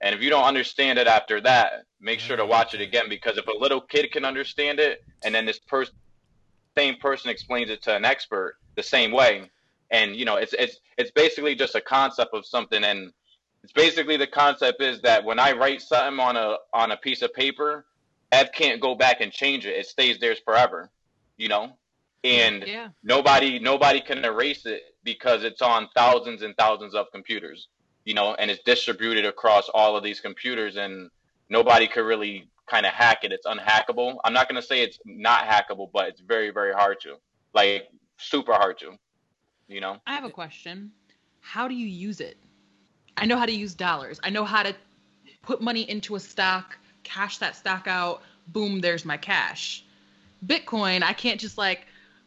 And if you don't understand it after that, make sure to watch it again because if a little kid can understand it and then this person same person explains it to an expert the same way and you know it's it's it's basically just a concept of something and it's basically the concept is that when I write something on a on a piece of paper, Ev can't go back and change it. It stays there forever, you know, and Yeah. nobody nobody can erase it because it's on thousands and thousands of computers, you know, and it's distributed across all of these computers, and nobody could really kind of hack it. It's unhackable. I'm not gonna say it's not hackable, but it's very very hard to, like super hard to, you know. I have a question. How do you use it? I know how to use dollars. I know how to put money into a stock, cash that stock out, boom, there's my cash. Bitcoin, I can't just like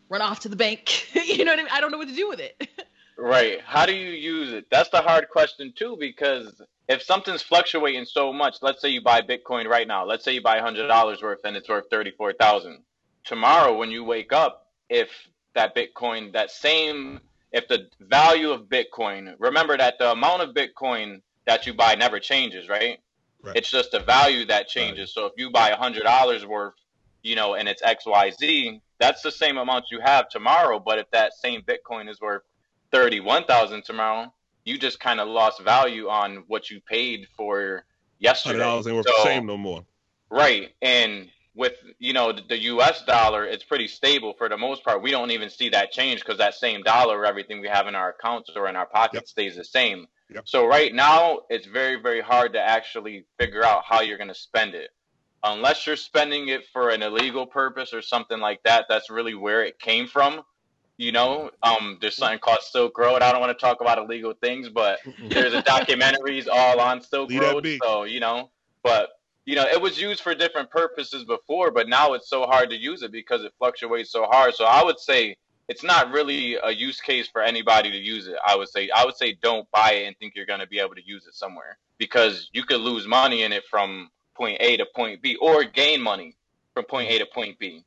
run off to the bank. *laughs* you know what I mean? I don't know what to do with it. *laughs* Right. How do you use it? That's the hard question too, because if something's fluctuating so much, let's say you buy Bitcoin right now. Let's say you buy hundred dollars worth and it's worth thirty four thousand. Tomorrow when you wake up, if that Bitcoin, that same if the value of Bitcoin, remember that the amount of Bitcoin that you buy never changes, right? Right. It's just the value that changes. So if you buy hundred dollars worth, you know, and it's XYZ, that's the same amount you have tomorrow. But if that same Bitcoin is worth thirty-one thousand tomorrow, you just kind of lost value on what you paid for Hundred yesterday. dollars ain't worth So- the same no more. Right, and with you know the, the U.S. dollar, it's pretty stable for the most part. We don't even see that change because that same dollar, everything we have in our accounts or in our pockets Yep. stays the same. Yep. So right now, it's very very hard to actually figure out how you're going to spend it, unless you're spending it for an illegal purpose or something like that. That's really where it came from. You know, um, there's something called Silk Road. I don't want to talk about illegal things, but *laughs* there's a documentaries all on Silk that Road. So you know, but you know, it was used for different purposes before, but now it's so hard to use it because it fluctuates so hard. So I would say it's not really a use case for anybody to use it. I would say I would say don't buy it and think you're going to be able to use it somewhere because you could lose money in it from point A to point B or gain money from point A to point B.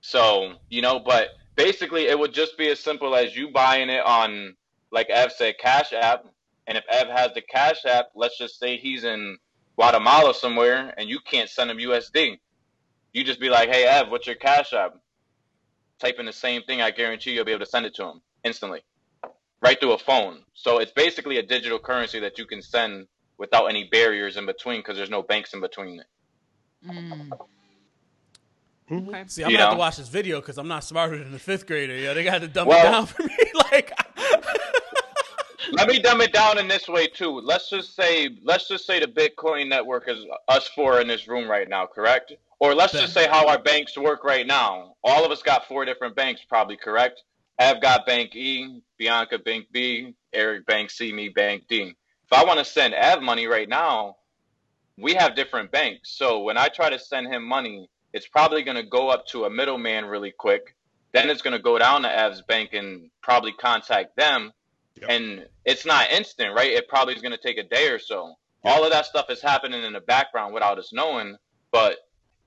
So, you know, but basically it would just be as simple as you buying it on like Ev said Cash App and if Ev has the Cash App, let's just say he's in Guatemala somewhere and you can't send him USD. You just be like, "Hey Ev, what's your Cash App?" Type in the same thing. I guarantee you'll be able to send it to them instantly, right through a phone. So it's basically a digital currency that you can send without any barriers in between because there's no banks in between it. Mm. Okay. See, I'm You gonna have to watch this video because I'm not smarter than a fifth grader. Yeah, they got to dumb Well- it down *laughs* for me. like, *laughs* let me dumb it down in this way too. Let's just say let's just say the Bitcoin network is us four in this room right now, correct? Or let's just say how our banks work right now. All of us got four different banks, probably correct. Ev got Bank E, Bianca Bank B, Eric Bank C, me Bank D. If I want to send Ev money right now, we have different banks. So when I try to send him money, it's probably going to go up to a middleman really quick. Then it's going to go down to Ev's bank and probably contact them. Yep. And it's not instant, right? It probably is going to take a day or so. All of that stuff is happening in the background without us knowing, but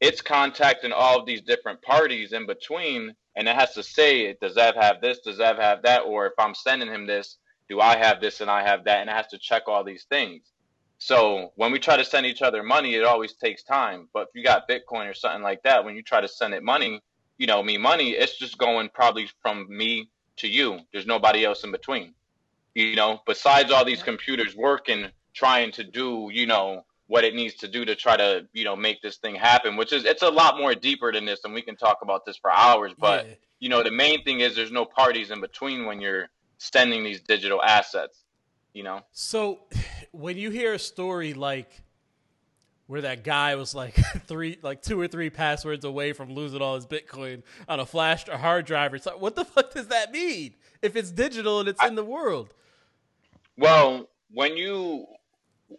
it's contacting all of these different parties in between. And it has to say, does Ev have this? Does Ev have that? Or if I'm sending him this, do I have this and I have that? And it has to check all these things. So when we try to send each other money, it always takes time. But if you got Bitcoin or something like that, when you try to send it money, you know, me money, it's just going probably from me to you. There's nobody else in between. You know, besides all these computers working, trying to do, you know, what it needs to do to try to, you know, make this thing happen, which is it's a lot more deeper than this, and we can talk about this for hours. But Yeah. you know, the main thing is there's no parties in between when you're sending these digital assets. You know. So *sighs* when you hear a story like where that guy was like *laughs* three, like two or three passwords away from losing all his Bitcoin on a flash or hard drive, or something, what the *laughs* fuck does that mean? If it's digital and it's in the world, Well, when you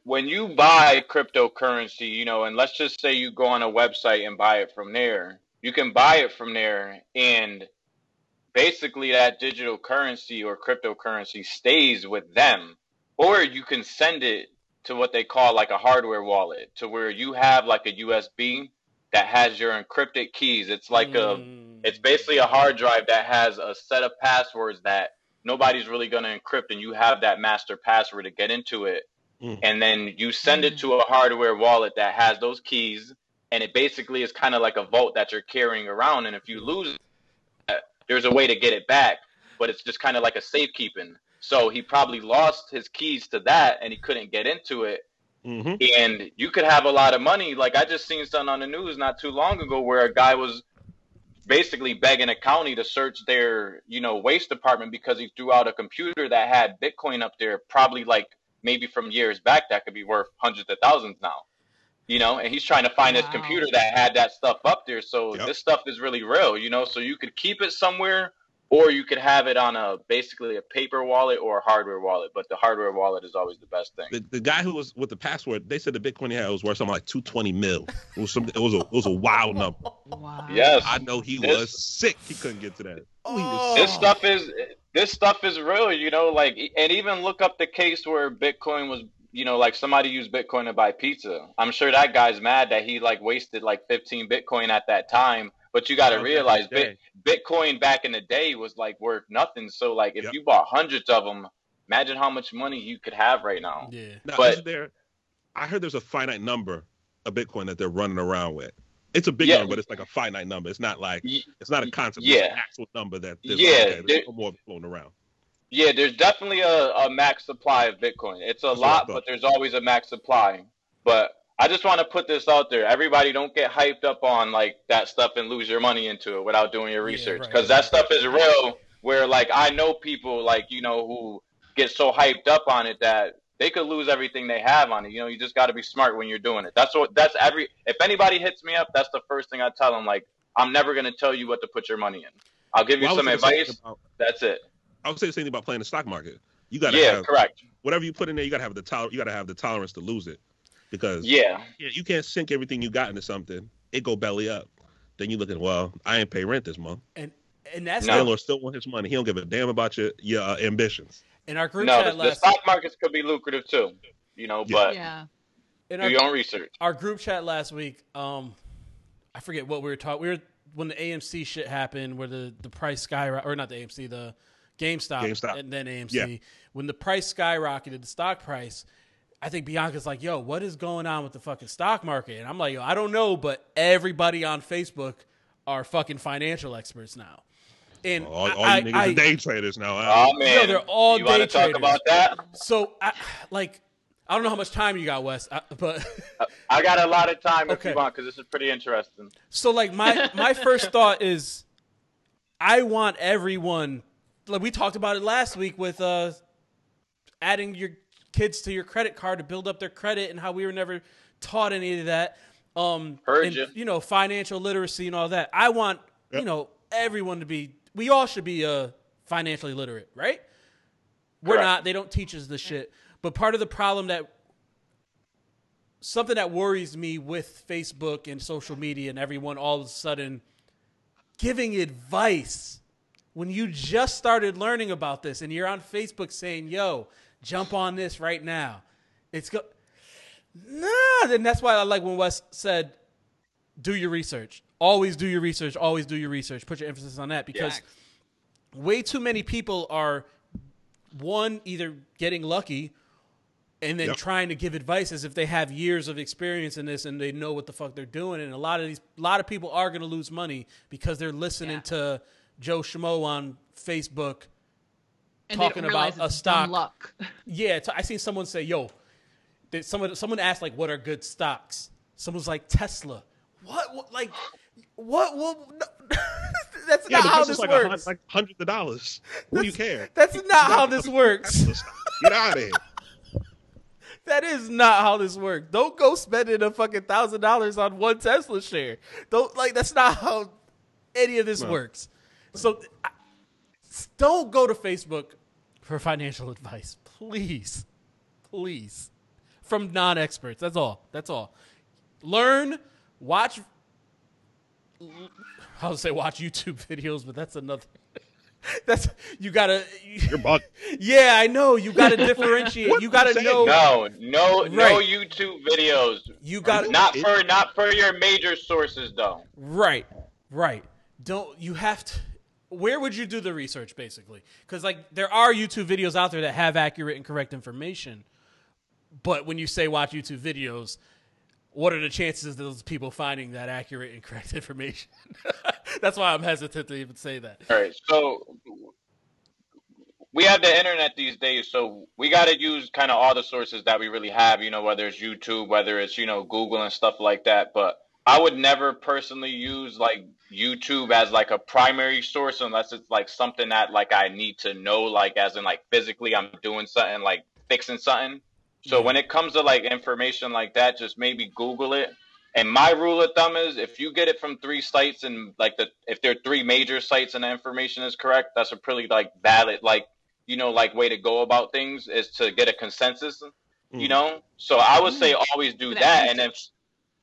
when you buy cryptocurrency, you know, and let's just say you go on a website and buy it from there, you can buy it from there and basically that digital currency or cryptocurrency stays with them. Or you can send it to what they call like a hardware wallet to where you have like a USB that has your encrypted keys. It's like a Mm. it's basically a hard drive that has a set of passwords that nobody's really going to encrypt and you have that master password to get into it Mm. and then you send it to a hardware wallet that has those keys and it basically is kind of like a vault that you're carrying around and if you lose it, there's a way to get it back but it's just kind of like a safekeeping so he probably lost his keys to that and he couldn't get into it hmm and you could have a lot of money. Like I just seen something on the news not too long ago where a guy was basically begging a county to search their, you know, waste department because he threw out a computer that had Bitcoin up there, probably like maybe from years back that could be worth hundreds of thousands now. You know, and he's trying to find his computer that had that stuff up there. So Yep. this stuff is really real, you know. So you could keep it somewhere or you could have it on a basically a paper wallet or a hardware wallet. But the hardware wallet is always the best thing. The, the guy who was with the password, they said the Bitcoin he had was worth something like two twenty mil. It was some. It was a. It was a wild *laughs* number. Wow. Yes. I know he This- was sick. He couldn't get to that. Oh, he was Oh. this stuff is this stuff is real you know like and even look up the case where bitcoin was you know like somebody used bitcoin to buy pizza i'm sure that guy's mad that he like wasted like 15 bitcoin at that time but you got to back in realize Bit, bitcoin back in the day was like worth nothing so like if Yep. you bought hundreds of them imagine how much money you could have right now yeah. Now, But- there? I heard there's a finite number of Bitcoin that they're running around with. It's a big Yeah. number, but it's like a finite number. It's not like it's not a concept. yeah. It's an actual number that there's Yeah, like, okay, there- there's no more floating around. Yeah, there's definitely a, a max supply of Bitcoin. It's a That's lot, but there's always a max supply. But I just want to put this out there. Everybody don't get hyped up on like that stuff and lose your money into it without doing your Yeah, research. right. Because that stuff is real where like I know people like, you know, who get so hyped up on it that they could lose everything they have on it. You know, you just gotta be smart when you're doing it. That's what that's every if anybody hits me up, that's the first thing I tell them, like, I'm never gonna tell you what to put your money in. I'll give you Well, some would say the same advice. about- That's it. I would say the same thing about playing the stock market. You gotta Yeah, have correct. whatever you put in there. You gotta have the toler- You gotta have the tolerance to lose it, because Yeah. yeah, you can't sink everything you got into something. It go belly up. Then you looking, well, I ain't pay rent this month. And and that's No. Landlord still want his money. He don't give a damn about your your uh, ambitions. In our group no, the, chat the last stock markets could be lucrative too. You know, Yeah. but Yeah. in do our, your own research. our group chat last week, um, I forget what we were talking. We were when the AMC shit happened, where the the price skyrocketed, or not the AMC, the GameStop, GameStop. and then AMC. Yeah. When the price skyrocketed, the stock price. I think Bianca's like, "Yo, what is going on with the fucking stock market?" And I'm like, "Yo, I don't know, but everybody on Facebook are fucking financial experts now." And All, all I, you niggas I- are day traders now. huh? Oh man, they're all you want day to talk traders. about that? so, I, like, I don't know how much time you got, Wes, but *laughs* I got a lot of time if Okay. you want because this is pretty interesting. So like my my first thought is I want everyone like we talked about it last week with uh adding your kids to your credit card to build up their credit and how we were never taught any of that. Um, Heard and, you. know, financial literacy and all that. I want you know everyone to be. We all should be uh financially literate, right? We're Correct. not. They don't teach us the shit. But part of the problem that something that worries me with Facebook and social media and everyone all of a sudden giving advice when you just started learning about this and you're on Facebook saying, "Yo, jump on this right now." It's go Nah, then that's why I like when Wes said do your research. Always do your research, always do your research. Put your emphasis on that because way too many people are one either getting lucky and then Yep. trying to give advice as if they have years of experience in this and they know what the fuck they're doing and a lot of these a lot of people are going to lose money because they're listening Yeah. to Joe Schmo on Facebook And talking about a stock. dumb luck. *laughs* Yeah, t- I seen someone say, "Yo," that someone someone asked like, "What are good stocks?" Someone's like Tesla. What? what like, what? What? No, *laughs* that's Yeah, not how this this is like, a, hun- like hundreds of dollars. Who do you care? That's not how this works. Get out of here. *laughs* That is not how this works. Don't go spending a fucking thousand dollars on one Tesla share. Don't like that's not how any of this No. works. So I- don't go to Facebook for financial advice, please, please, from non-experts. That's all. That's all. Learn, watch. I would say watch YouTube *laughs* videos, but that's another. *laughs* That's you gotta. You're bug. *laughs* Yeah, I know. You gotta differentiate. You gotta saying? know. No, no, no YouTube videos. You got Not for not for your major sources though. right, right. Don't you have to? Where would you do the research, basically? Because like there are YouTube videos out there that have accurate and correct information, but when you say watch YouTube videos, what are the chances of those people finding that accurate and correct *laughs* information? *laughs* That's why I'm hesitant to even say that. All right, so we have the internet these days, so we got to use kind of all the sources that we really have. You know, whether it's YouTube, whether it's you know Google and stuff like that. But I would never personally use like YouTube as like a primary source unless it's like something that like I need to know, like as in like physically I'm doing something, like fixing something. So when it comes to like information like that, just maybe Google it. And my rule of thumb is if you get it from three sites and like the if there are three major sites and the information is correct, that's a pretty like valid like you know like way to go about things is to get a consensus. You Mm. know, so I would say always do that, that and then research.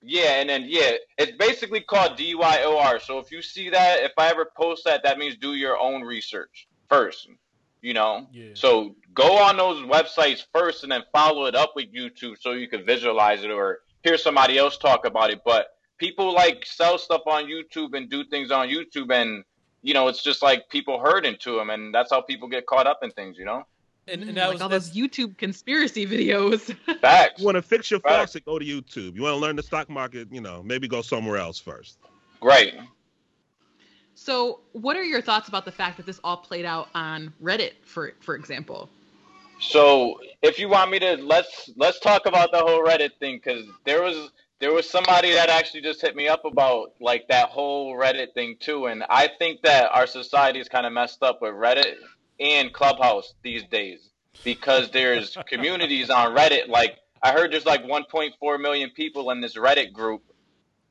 yeah, and then yeah, it's basically called DYOR. So if you see that, if I ever post that, that means do your own research first. You know, Yeah. so go on those websites first, and then follow it up with YouTube so you can visualize it or hear somebody else talk about it. But people like sell stuff on YouTube and do things on YouTube, and you know, it's just like people herd into them, and that's how people get caught up in things. You know, And, Mm, and that like was all that's, those YouTube conspiracy *laughs* videos. facts. You want to fix your Right. faucet? Go to YouTube. You want to learn the stock market? You know, maybe go somewhere else first. Right. So, what are your thoughts about the fact that this all played out on Reddit, for for example? So if you want me to let's let's talk about the whole Reddit thing because there was there was somebody that actually just hit me up about like that whole Reddit thing too, and I think that our society is kind of messed up with Reddit and Clubhouse these days because there's *laughs* communities on Reddit. Like I heard there's like 1.4 million people in this Reddit group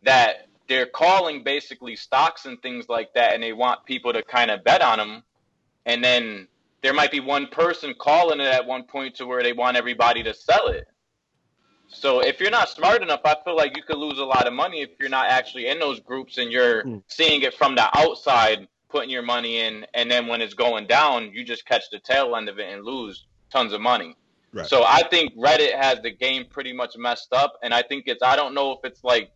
that they're calling basically stocks and things like that, and they want people to kind of bet on them, and then there might be one person calling it at one point to where they want everybody to sell it. So if you're not smart enough, I feel like you could lose a lot of money if you're not actually in those groups and you're Mm. seeing it from the outside, putting your money in, and then when it's going down, you just catch the tail end of it and lose tons of money. Right. So I think Reddit has the game pretty much messed up, and I think it's I don't know if it's like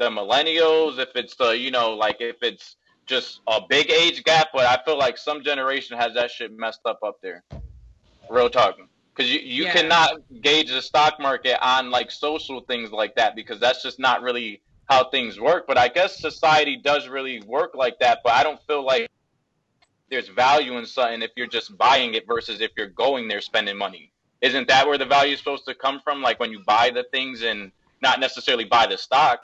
the millennials, if it's the you know like if it's just a big age gap, but I feel like some generation has that shit messed up up there. Real talking, because you you Yeah. cannot gauge the stock market on like social things like that because that's just not really how things work. But I guess society does really work like that, but I don't feel like there's value in something if you're just buying it versus if you're going there spending money. Isn't that where the value is supposed to come from? Like when you buy the things and not necessarily buy the stock.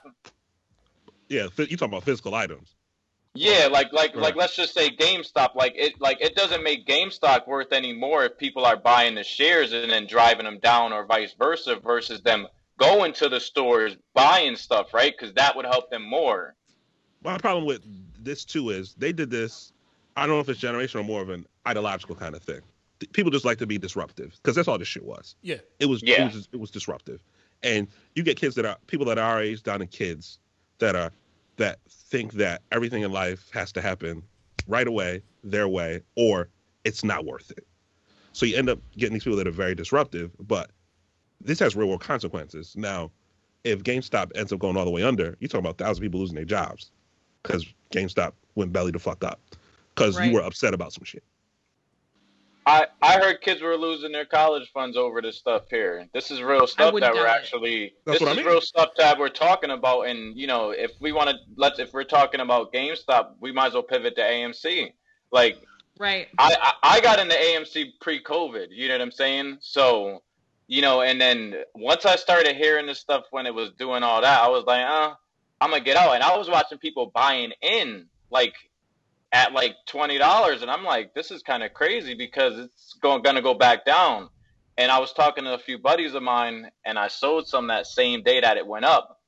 Yeah, you talking about physical items. Yeah, like like Right. like let's just say GameStop, like it like it doesn't make GameStop worth anymore if people are buying the shares and then driving them down or vice versa versus them going to the stores buying stuff, right? Because that would help them more. My problem with this too is they did this. I don't know if it's generational or more of an ideological kind of thing. People just like to be disruptive because that's all this shit was. Yeah. It was Yeah. it was it was disruptive, and you get kids that are people that are our age down to kids that are that think that everything in life has to happen right away, their way, or it's not worth it. So you end up getting these people that are very disruptive, but this has real world consequences. Now, if GameStop ends up going all the way under, you're talking about thousands of people losing their jobs because GameStop went belly to fuck up because Right. you were upset about some shit. I I heard kids were losing their college funds over this stuff here. This is real stuff that we're it. actually. That's this what I is mean. real stuff that we're talking about, and you know, if we want to, let's if we're talking about GameStop, we might as well pivot to AMC. Like Right. I, I I got into AMC pre-COVID. You know what I'm saying? So, you know, and then once I started hearing this stuff when it was doing all that, I was like, uh, I'm gonna get out. And I was watching people buying in like at like twenty dollars, and I'm like, this is kind of crazy because it's going gonna go back down. And I was talking to a few buddies of mine, and I sold some that same day that it went up,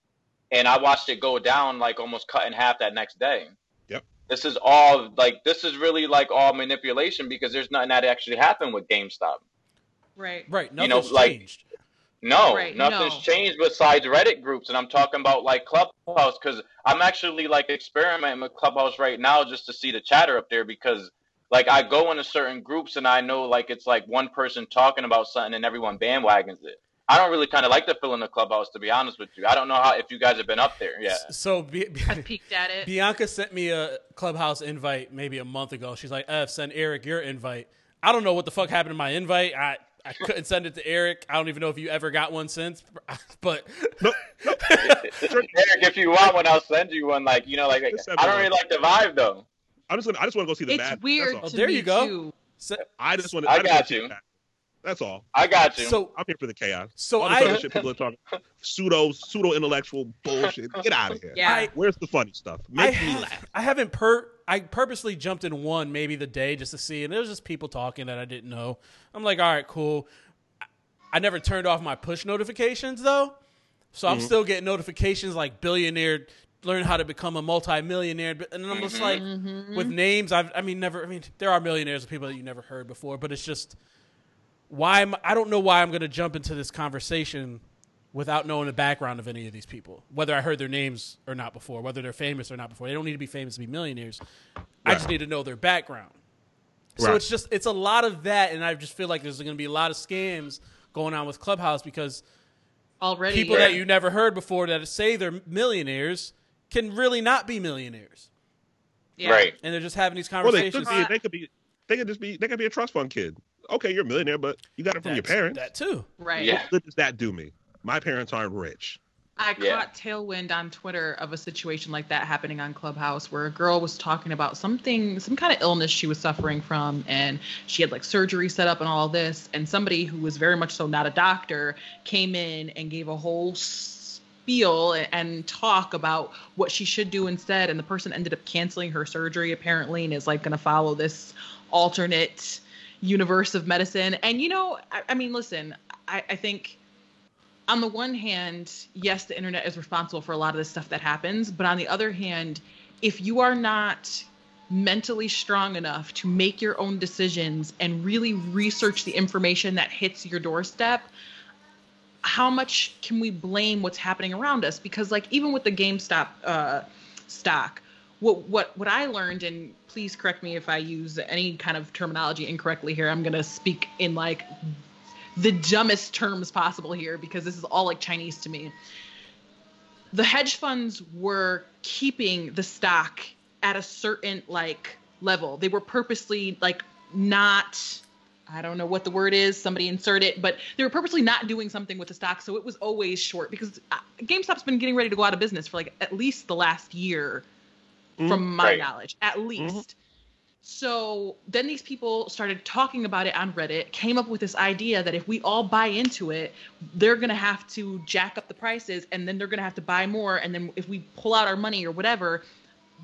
and I watched it go down like almost cut in half that next day Yep. this is all like this is really like all manipulation because there's nothing that actually happened with GameStop. Right. Right. You know, Nothing's like- changed. No, Right, nothing's no. changed besides Reddit groups, and I'm talking about like Clubhouse because I'm actually like experimenting with Clubhouse right now just to see the chatter up there because like I go into certain groups and I know like it's like one person talking about something and everyone bandwagons it. I don't really kind of like to fill in the Clubhouse to be honest with you. I don't know how if you guys have been up there Yeah. So Bi- I peeked at it. Bianca sent me a clubhouse invite maybe a month ago. She's like, "F, send Eric your invite." I don't know what the fuck happened to my invite. I I couldn't send it to Eric. I don't even know if you ever got one since. *laughs* But Eric, if you want one, I'll send you one. Like you know, like Just send I don't really like the vibe though. I just want, I just want to go see the It's bad. weird That's all. to oh, there me you go. too. so, I just want. To. I just wanna got see you. the bad. That's all. I got you. so I'm here for the chaos. so all this other I shit people are talking pseudo pseudo intellectual bullshit. Get out of here. Yeah. I- Where's the funny stuff? I, Make me have, laugh. I haven't per I purposely jumped in one maybe the day just to see, and it was just people talking that I didn't know. I'm like, all right, cool. I, I never turned off my push notifications though, so I'm mm-hmm. still getting notifications like billionaire learn how to become a multimillionaire, but- and I'm just mm-hmm. like mm-hmm. with names. I've I mean never. I mean there are millionaires of people that you never heard before, but it's just why am I don't know why I'm going to jump into this conversation without knowing the background of any of these people, whether I heard their names or not before, whether they're famous or not before. They don't need to be famous to be millionaires. I just need to know their background. So Right. it's just it's a lot of that, and I just feel like there's going to be a lot of scams going on with Clubhouse because Already. people Yeah. that you never heard before that say they're millionaires can really not be millionaires, Yeah. Right. and they're just having these Well, they conversations. could be. They could be. They could just be. They could be a trust fund kid. Okay, you're a millionaire, but you got it from your That's- parents. That too. Right. Yeah. What good does that do me? My parents aren't rich. I Yeah. caught tailwind on Twitter of a situation like that happening on Clubhouse where a girl was talking about something, some kind of illness she was suffering from, and she had like surgery set up and all this. And somebody who was very much so not a doctor came in and gave a whole spiel and, and talk about what she should do instead. And the person ended up canceling her surgery apparently and is like going to follow this alternate universe of medicine. And you know, I, I mean, listen, I, I think on the one hand, yes, the internet is responsible for a lot of the stuff that happens. But on the other hand, if you are not mentally strong enough to make your own decisions and really research the information that hits your doorstep, how much can we blame what's happening around us? Because like even with the GameStop uh, stock, what what what I learned, and please correct me if I use any kind of terminology incorrectly here. I'm gonna speak in like the dumbest terms possible here because this is all like Chinese to me. The hedge funds were keeping the stock at a certain like level. They were purposely like not I don't know what the word is, somebody insert it, but they were purposely not doing something with the stock so it was always short because uh, GameStop's been getting ready to go out of business for like at least the last year from my Right. knowledge, at least. So then these people started talking about it on Reddit, came up with this idea that if we all buy into it, they're going to have to jack up the prices and then they're going to have to buy more. And then if we pull out our money or whatever,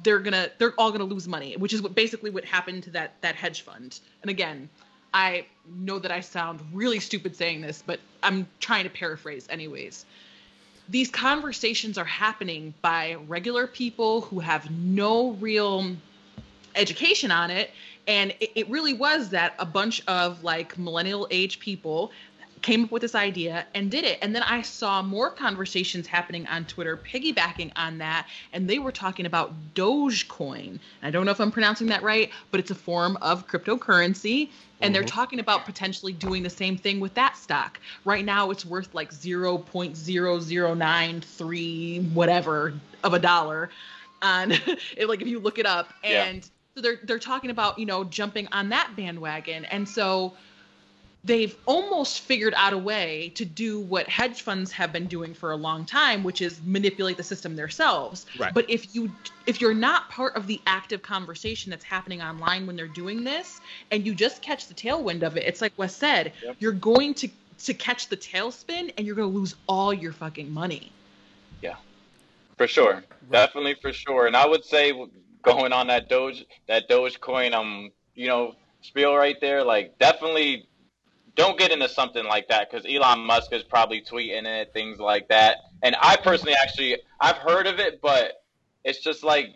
they're gonna they're all gonna lose money, which is what basically what happened to that that hedge fund. And again, I know that I sound really stupid saying this, but I'm trying to paraphrase anyways. These conversations are happening by regular people who have no real education on it. And it, it really was that a bunch of like millennial age people came up with this idea and did it. And then I saw more conversations happening on Twitter piggybacking on that. And they were talking about Dogecoin. I don't know if I'm pronouncing that right, but it's a form of cryptocurrency. And they're mm-hmm. talking about potentially doing the same thing with that stock. Right now, it's worth like 0.0093 whatever of a dollar. On *laughs* it, like if you look it up, Yeah. And so they're they're talking about you know jumping on that bandwagon, and so they've almost figured out a way to do what hedge funds have been doing for a long time which is manipulate the system themselves Right. but if you if you're not part of the active conversation that's happening online when they're doing this and you just catch the tailwind of it it's like wes said Yep. you're going to to catch the tailspin and you're going to lose all your fucking money yeah For sure, definitely for sure. And I would say going on that Doge, that Dogecoin, um, you know, spiel right there, like definitely don't get into something like that because Elon Musk is probably tweeting it, things like that. And I personally, actually, I've heard of it, but it's just like,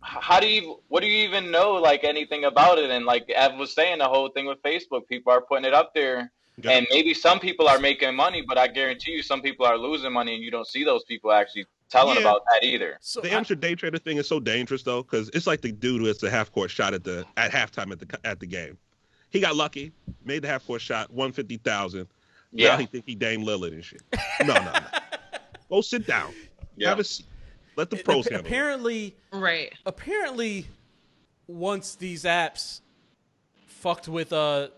how do you, what do you even know, like anything about it? And like Ev was saying, the whole thing with Facebook, people are putting it up there. Yeah. And maybe some people are making money, but I guarantee you some people are losing money, and you don't see those people actually telling Yeah. about that either. So The I- amateur day trader thing is so dangerous though, because it's like the dude who hits the half court shot at the at halftime at the at the game. He got lucky, made the half court shot, one fifty thousand. Now Yeah, he think he Dame Lillard and shit. No, no, no. *laughs* Go sit down. yeah. Have a seat. Let the pros appa- handle it. apparently, right apparently, once these apps fucked with uh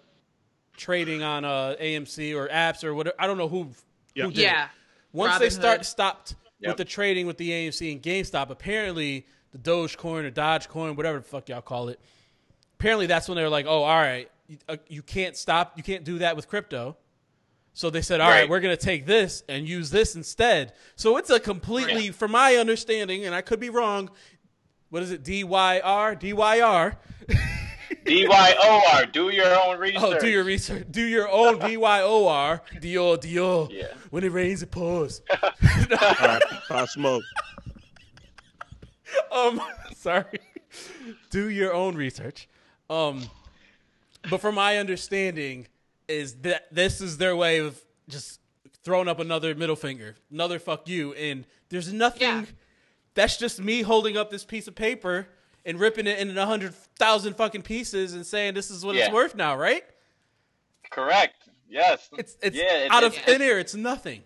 trading on uh AMC or apps or whatever, I don't know who. Yeah. who did it. yeah Once they Robinhood. start stopped Yep. with the trading with the AMC and GameStop, apparently the Dogecoin or Dogecoin, whatever the fuck y'all call it, apparently that's when they were like, "Oh, all right, you, uh, you can't stop, you can't do that with crypto." So they said, "All right, Right. we're gonna take this and use this instead." So it's a completely, from my understanding, and I could be wrong. What is it? DYR, DYR. *laughs* D Y O R. Do your own research. Oh, do your research. Do your own *laughs* DYOR. Dior, Dior. Yeah. When it rains, it pours. *laughs* All right, Pop Smoke. *laughs* um sorry do your own research um but from my understanding is that this is their way of just throwing up another middle finger another fuck you and there's nothing Yeah. that's just me holding up this piece of paper and ripping it into a hundred thousand fucking pieces and saying this is what it's worth now right Correct. Yes. it's it's yeah, out of it's, thin air it's nothing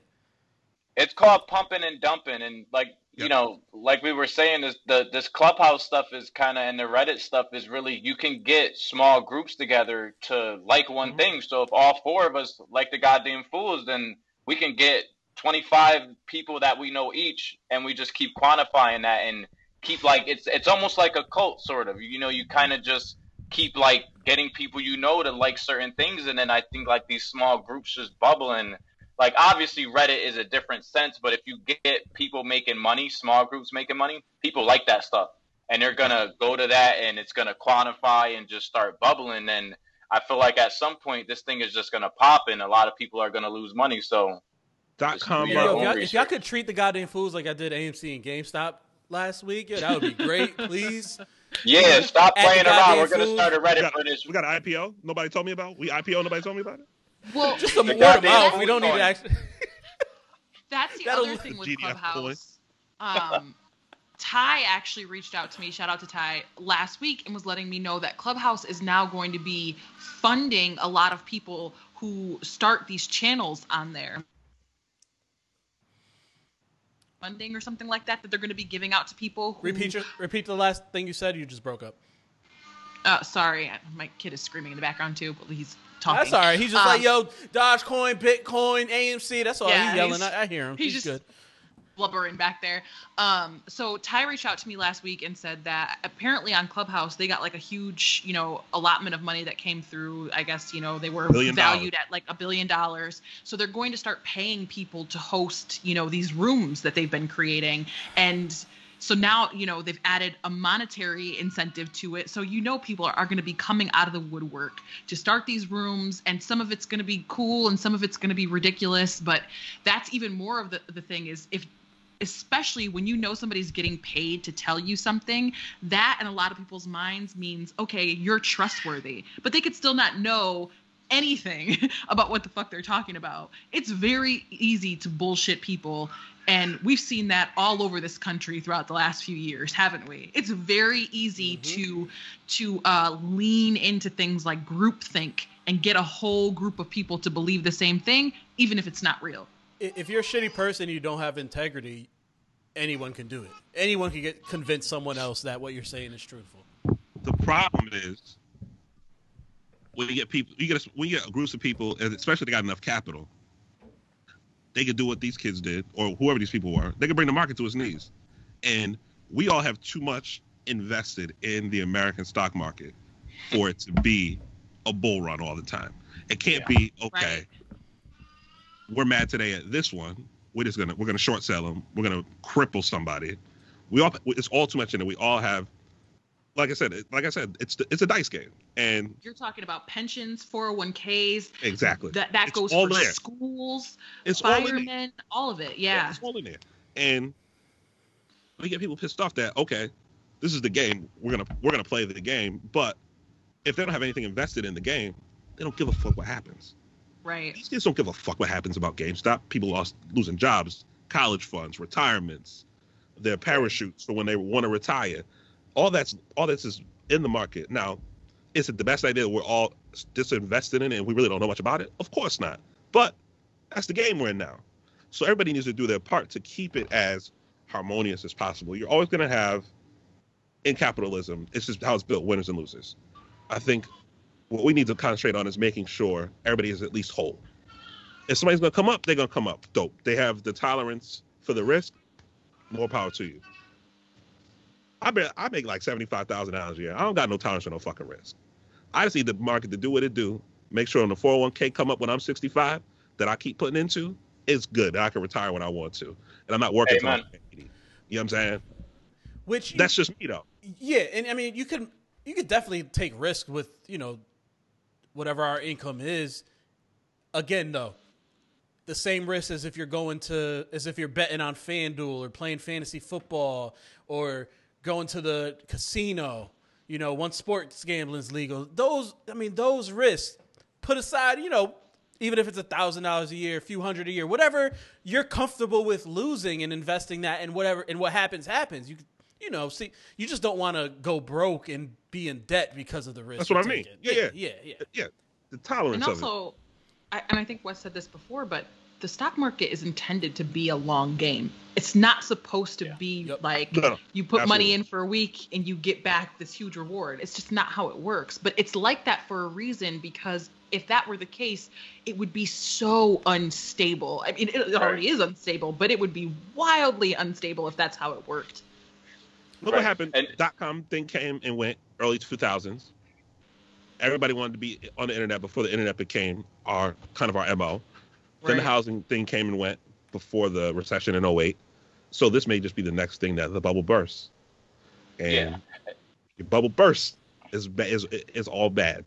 it's called pumping and dumping, and like you know, like we were saying, this the this clubhouse stuff is kind of, and the Reddit stuff is really you can get small groups together to like one Mm-hmm. thing. So if all four of us like the goddamn fools, then we can get 25 people that we know each, and we just keep quantifying that and keep like it's it's almost like a cult sort of. You know, you kind of just keep like getting people you know to like certain things, and then I think like these small groups just bubbling. like obviously Reddit is a different sense, but if you get people making money, small groups making money, people like that stuff, and they're gonna go to that, and it's gonna quantify and just start bubbling. And I feel like at some point this thing is just gonna pop, and a lot of people are gonna lose money. So Dot com. Yo, if, y'all, if y'all could treat the goddamn fools like I did AMC and GameStop last week, yeah, that would be great, *laughs* please. yeah, stop playing around. We're gonna fool. start a We Reddit got, for this. we got an IPO. Nobody told me about. We IPO. Nobody told me about it. well Just some The word of mouth. We don't need to actually. *laughs* That's the That'll other thing with GDF Clubhouse. Um, Ty actually reached out to me. Shout out to Ty last week and was letting me know that Clubhouse is now going to be funding a lot of people who start these channels on there. Funding or something like that that they're going to be giving out to people. Who, repeat your, repeat the last thing you said. You just broke up. Uh, sorry, my kid is screaming in the background too, but he's talking. That's all right. He's just Um, like, yo, Dogecoin, Bitcoin, AMC. That's all Yeah, he's yelling. he's- I, I hear him. he's He's, just- good. Blubbering back there. Um, so Ty reached out to me last week and said that apparently on Clubhouse they got like a huge, you know, allotment of money that came through. I guess you know they were valued at like a billion dollars. So they're going to start paying people to host, you know, these rooms that they've been creating and. So now, you know, they've added a monetary incentive to it. So you know people are, are going to be coming out of the woodwork to start these rooms and some of it's going to be cool and some of it's going to be ridiculous, but that's even more of the the thing is if especially when you know somebody's getting paid to tell you something, that in a lot of people's minds means, okay, you're trustworthy. But they could still not know anything *laughs* about what the fuck they're talking about. It's very easy to bullshit people. And we've seen that all over this country throughout the last few years, haven't we? It's very easy Mhm. to to uh, lean into things like groupthink and get a whole group of people to believe the same thing, even if it's not real. I- If you're a shitty person you don't have integrity, anyone can do it. Anyone can get convince someone else that what you're saying is truthful. the problem is when you get people, you get when you get groups of people, and especially if they got enough capital, they could do what these kids did, or whoever these people were. They could bring the market to its knees, and we all have too much invested in the American stock market for it to be a bull run all the time. It can't Yeah. be okay. Right. We're mad today at this one. We're just gonna we're gonna short sell them. We're gonna cripple somebody. We all it's all too much in it. We all have, like I said, like I said, it's it's a dice game, and You're talking about pensions, 401ks, exactly that that It's goes all for there. schools, it's all firemen, all of it. Yeah. it's all in there. And we get people pissed off that okay, this is the game. We're gonna we're gonna play the game, but if they don't have anything invested in the game, they don't give a fuck what happens. Right. These kids don't give a fuck what happens about GameStop. People lost losing jobs, college funds, retirements, their parachutes for when they want to retire. All that's all this is in the market. Now, is it the best idea we're all disinvested in it and we really don't know much about it? Of course not. But that's the game we're in now. So everybody needs to do their part to keep it as harmonious as possible. You're always going to have in capitalism, it's just how it's built, winners and losers. I think what we need to concentrate on is making sure everybody is at least whole. If somebody's gonna come up, they're gonna come up. Dope. They have the tolerance for the risk. More power to you. I bet I make like seventy five thousand dollars a year. I don't got no tolerance for no fucking risk. I just need the market to do what it do. Make sure on the four hundred one k come up when I'm sixty five that I keep putting into. It's good. That I can retire when I want to, and I'm not working. till I'm Amen. 80. You know what I'm saying? Which you- That's just me though. Yeah, and I mean, you can you could definitely take risk with you know whatever our income is. Again, though, the same risk as if you're going to as if you're betting on FanDuel or playing fantasy football or going to the casino. You know, once sports gambling is legal, those I mean, those risks put aside. You know, even if it's a thousand dollars a year, a few hundred a year, whatever you're comfortable with losing and investing that, and whatever and what happens happens. You you know, see, you just don't want to go broke and be in debt because of the risk. That's what I mean. taking. Yeah, yeah, yeah, yeah. Yeah, the tolerance And of it. also, I, and I think Wes said this before, but the stock market is intended to be a long game. It's not supposed to Yeah. be Yep. like No, no, you put money in for a week and you get back this huge reward. It's just not how it works. But it's like that for a reason because if that were the case, it would be so unstable. I mean, it already is unstable, but it would be wildly unstable if that's how it worked. Look Right. what happened. And- dot com thing came and went early 2000s. Everybody wanted to be on the internet before the internet became our kind of our mo. Then the housing thing came and went before the recession in 08. So this may just be the next thing that the bubble bursts. And Yeah. the bubble bursts is is is all bad.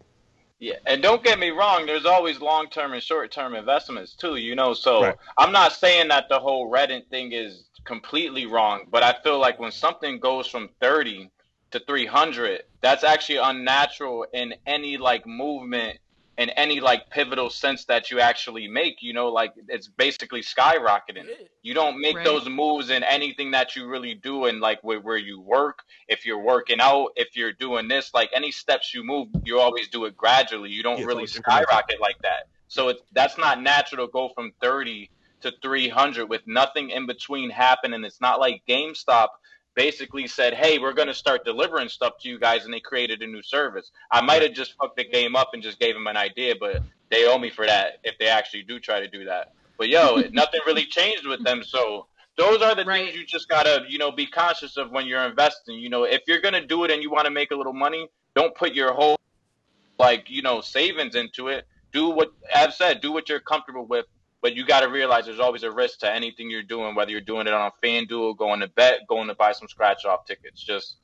Yeah, and don't get me wrong. There's always long-term and short-term investments too. You know, so Right. I'm not saying that the whole Reddit thing is completely wrong, but I feel like when something goes from 30 to 300, that's actually unnatural in any like movement in any like pivotal sense that you actually make. You know, like it's basically skyrocketing. You don't make Right. those moves in anything that you really do and like where, where you work. If you're working out, if you're doing this, like any steps you move, you always do it gradually. You don't Yeah, really always incremental. skyrocket like that. So it's that's not natural to go from 30 to 300 with nothing in between happening. It's not like GameStop basically said, "Hey, we're going to start delivering stuff to you guys," and they created a new service. I might have just fucked the game up and just gave them an idea, but they owe me for that if they actually do try to do that. But yo, *laughs* nothing really changed with them. So those are the Right. things you just gotta, you know, be conscious of when you're investing. You know, if you're gonna do it and you want to make a little money, don't put your whole like you know savings into it. Do what I've said. Do what you're comfortable with But you got to realize there's always a risk to anything you're doing, whether you're doing it on FanDuel, going to bet, going to buy some scratch off tickets. Just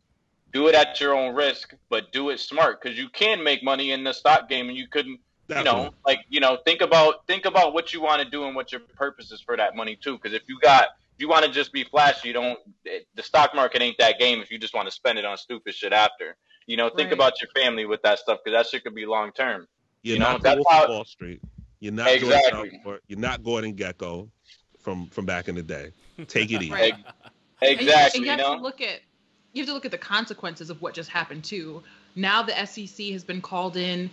do it at your own risk, but do it smart because you can make money in the stock game, and you couldn't. You know, like you know, think about think about what you want to do and what your purpose is for that money too. Because if you got if you want to just be flashy, you don't. It, the stock market ain't that game. If you just want to spend it on stupid shit after, you know, think Right. about your family with that stuff because that shit could be long term. You're You know, not that's Wolf how- Wall Street. You're not Exactly. George Southport. You're not Gordon Gekko from from back in the day. Take it *laughs* easy. Right. And you- Exactly. And you, You, have know. to look at you have to look at the consequences of what just happened too. Now the SEC has been called in.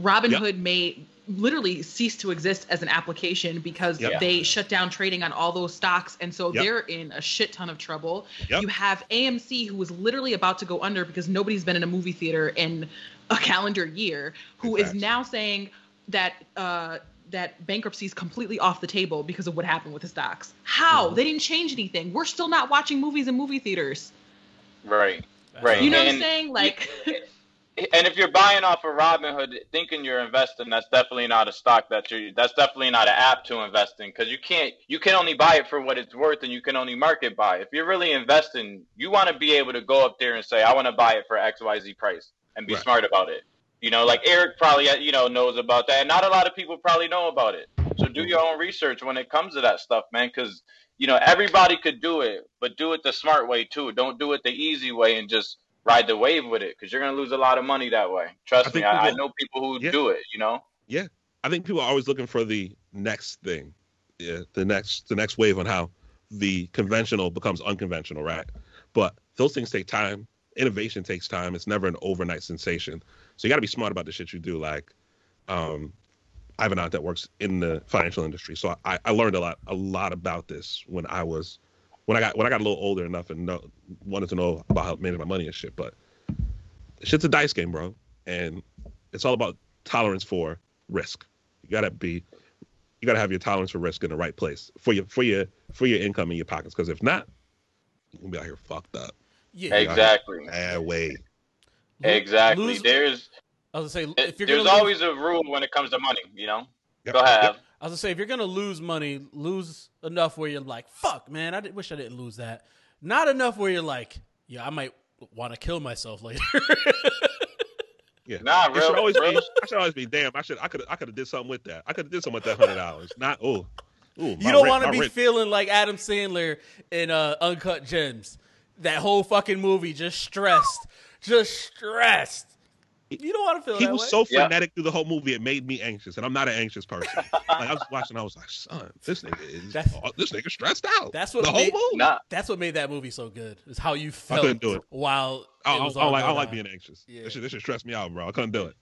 Robinhood may literally cease to exist as an application because Yep. they shut down trading on all those stocks, and so Yep. they're in a shit ton of trouble. Yep. You have AMC who is literally about to go under because nobody's been in a movie theater in a calendar year, who is Facts. now saying that. Uh, that bankruptcy is completely off the table because of what happened with the stocks. How? Mhm. They didn't change anything. We're still not watching movies in movie theaters. Right. Right. You know what I'm saying? Like, *laughs* And if you're buying off of Robinhood, thinking you're investing, that's definitely not a stock that you. That's definitely not an app to invest in because you can't. You can only buy it for what it's worth, and you can only market buy. If you're really investing, you want to be able to go up there and say, "I want to buy it for X, Y, Z price," and be Right. smart about it. You know, like Eric probably uh, you know knows about that. And not a lot of people probably know about it. So do your own research when it comes to that stuff, man. Because you know everybody could do it, but do it the smart way too. Don't do it the easy way and just ride the wave with it because you're gonna lose a lot of money that way. I Trust me, think I, I know people who Yeah. do it. You know, Yeah, I think people are always looking for the next thing, yeah, the next the next wave on how the conventional becomes unconventional, right? But those things take time. Innovation takes time. It's never an overnight sensation. So you got to be smart about the shit you do. Like, um, I have an aunt that works in the financial industry, so I, I learned a lot a lot about this when I was when I got when I got a little older enough and know, wanted to know about how to manage my money and shit. But shit's a dice game, bro, and it's all about tolerance for risk. You gotta be, you gotta have your tolerance for risk in the right place for your for your for your income in your pockets. Because if not, you can be out here fucked up. Yeah, exactly, Bad way. Lo- exactly. lose- There's I was gonna say if you're there's gonna lose, always a rule when it comes to money. You know, Yep. go ahead. Yep. I was gonna say if you're gonna lose money, lose enough where you're like, "Fuck, man, I did, wish I didn't lose that." Not enough where you're like, "Yeah, I might want to kill myself later." *laughs* Yeah. Nah, It real, should always real be. I should always be. Damn. I should. I could. I could have did something with that. I could have did something with that hundred dollars. Not. Oh. Ooh. you don't want to be feeling like Adam Sandler in uh, Uncut Gems. That whole fucking movie, just stressed, just stressed. You don't want to feel He that was way. so Yeah. through the whole movie. It made me anxious, and I'm not an anxious person. *laughs* like I was watching. I was like, son, this nigga is. That's- this nigga stressed out. That's what the whole made- movie. nah. That's what made that movie so good. Is how you felt I couldn't do it. while I, it I, was I don't like. I like being anxious. Yeah. This should This shit stressed me out, bro. I couldn't do it.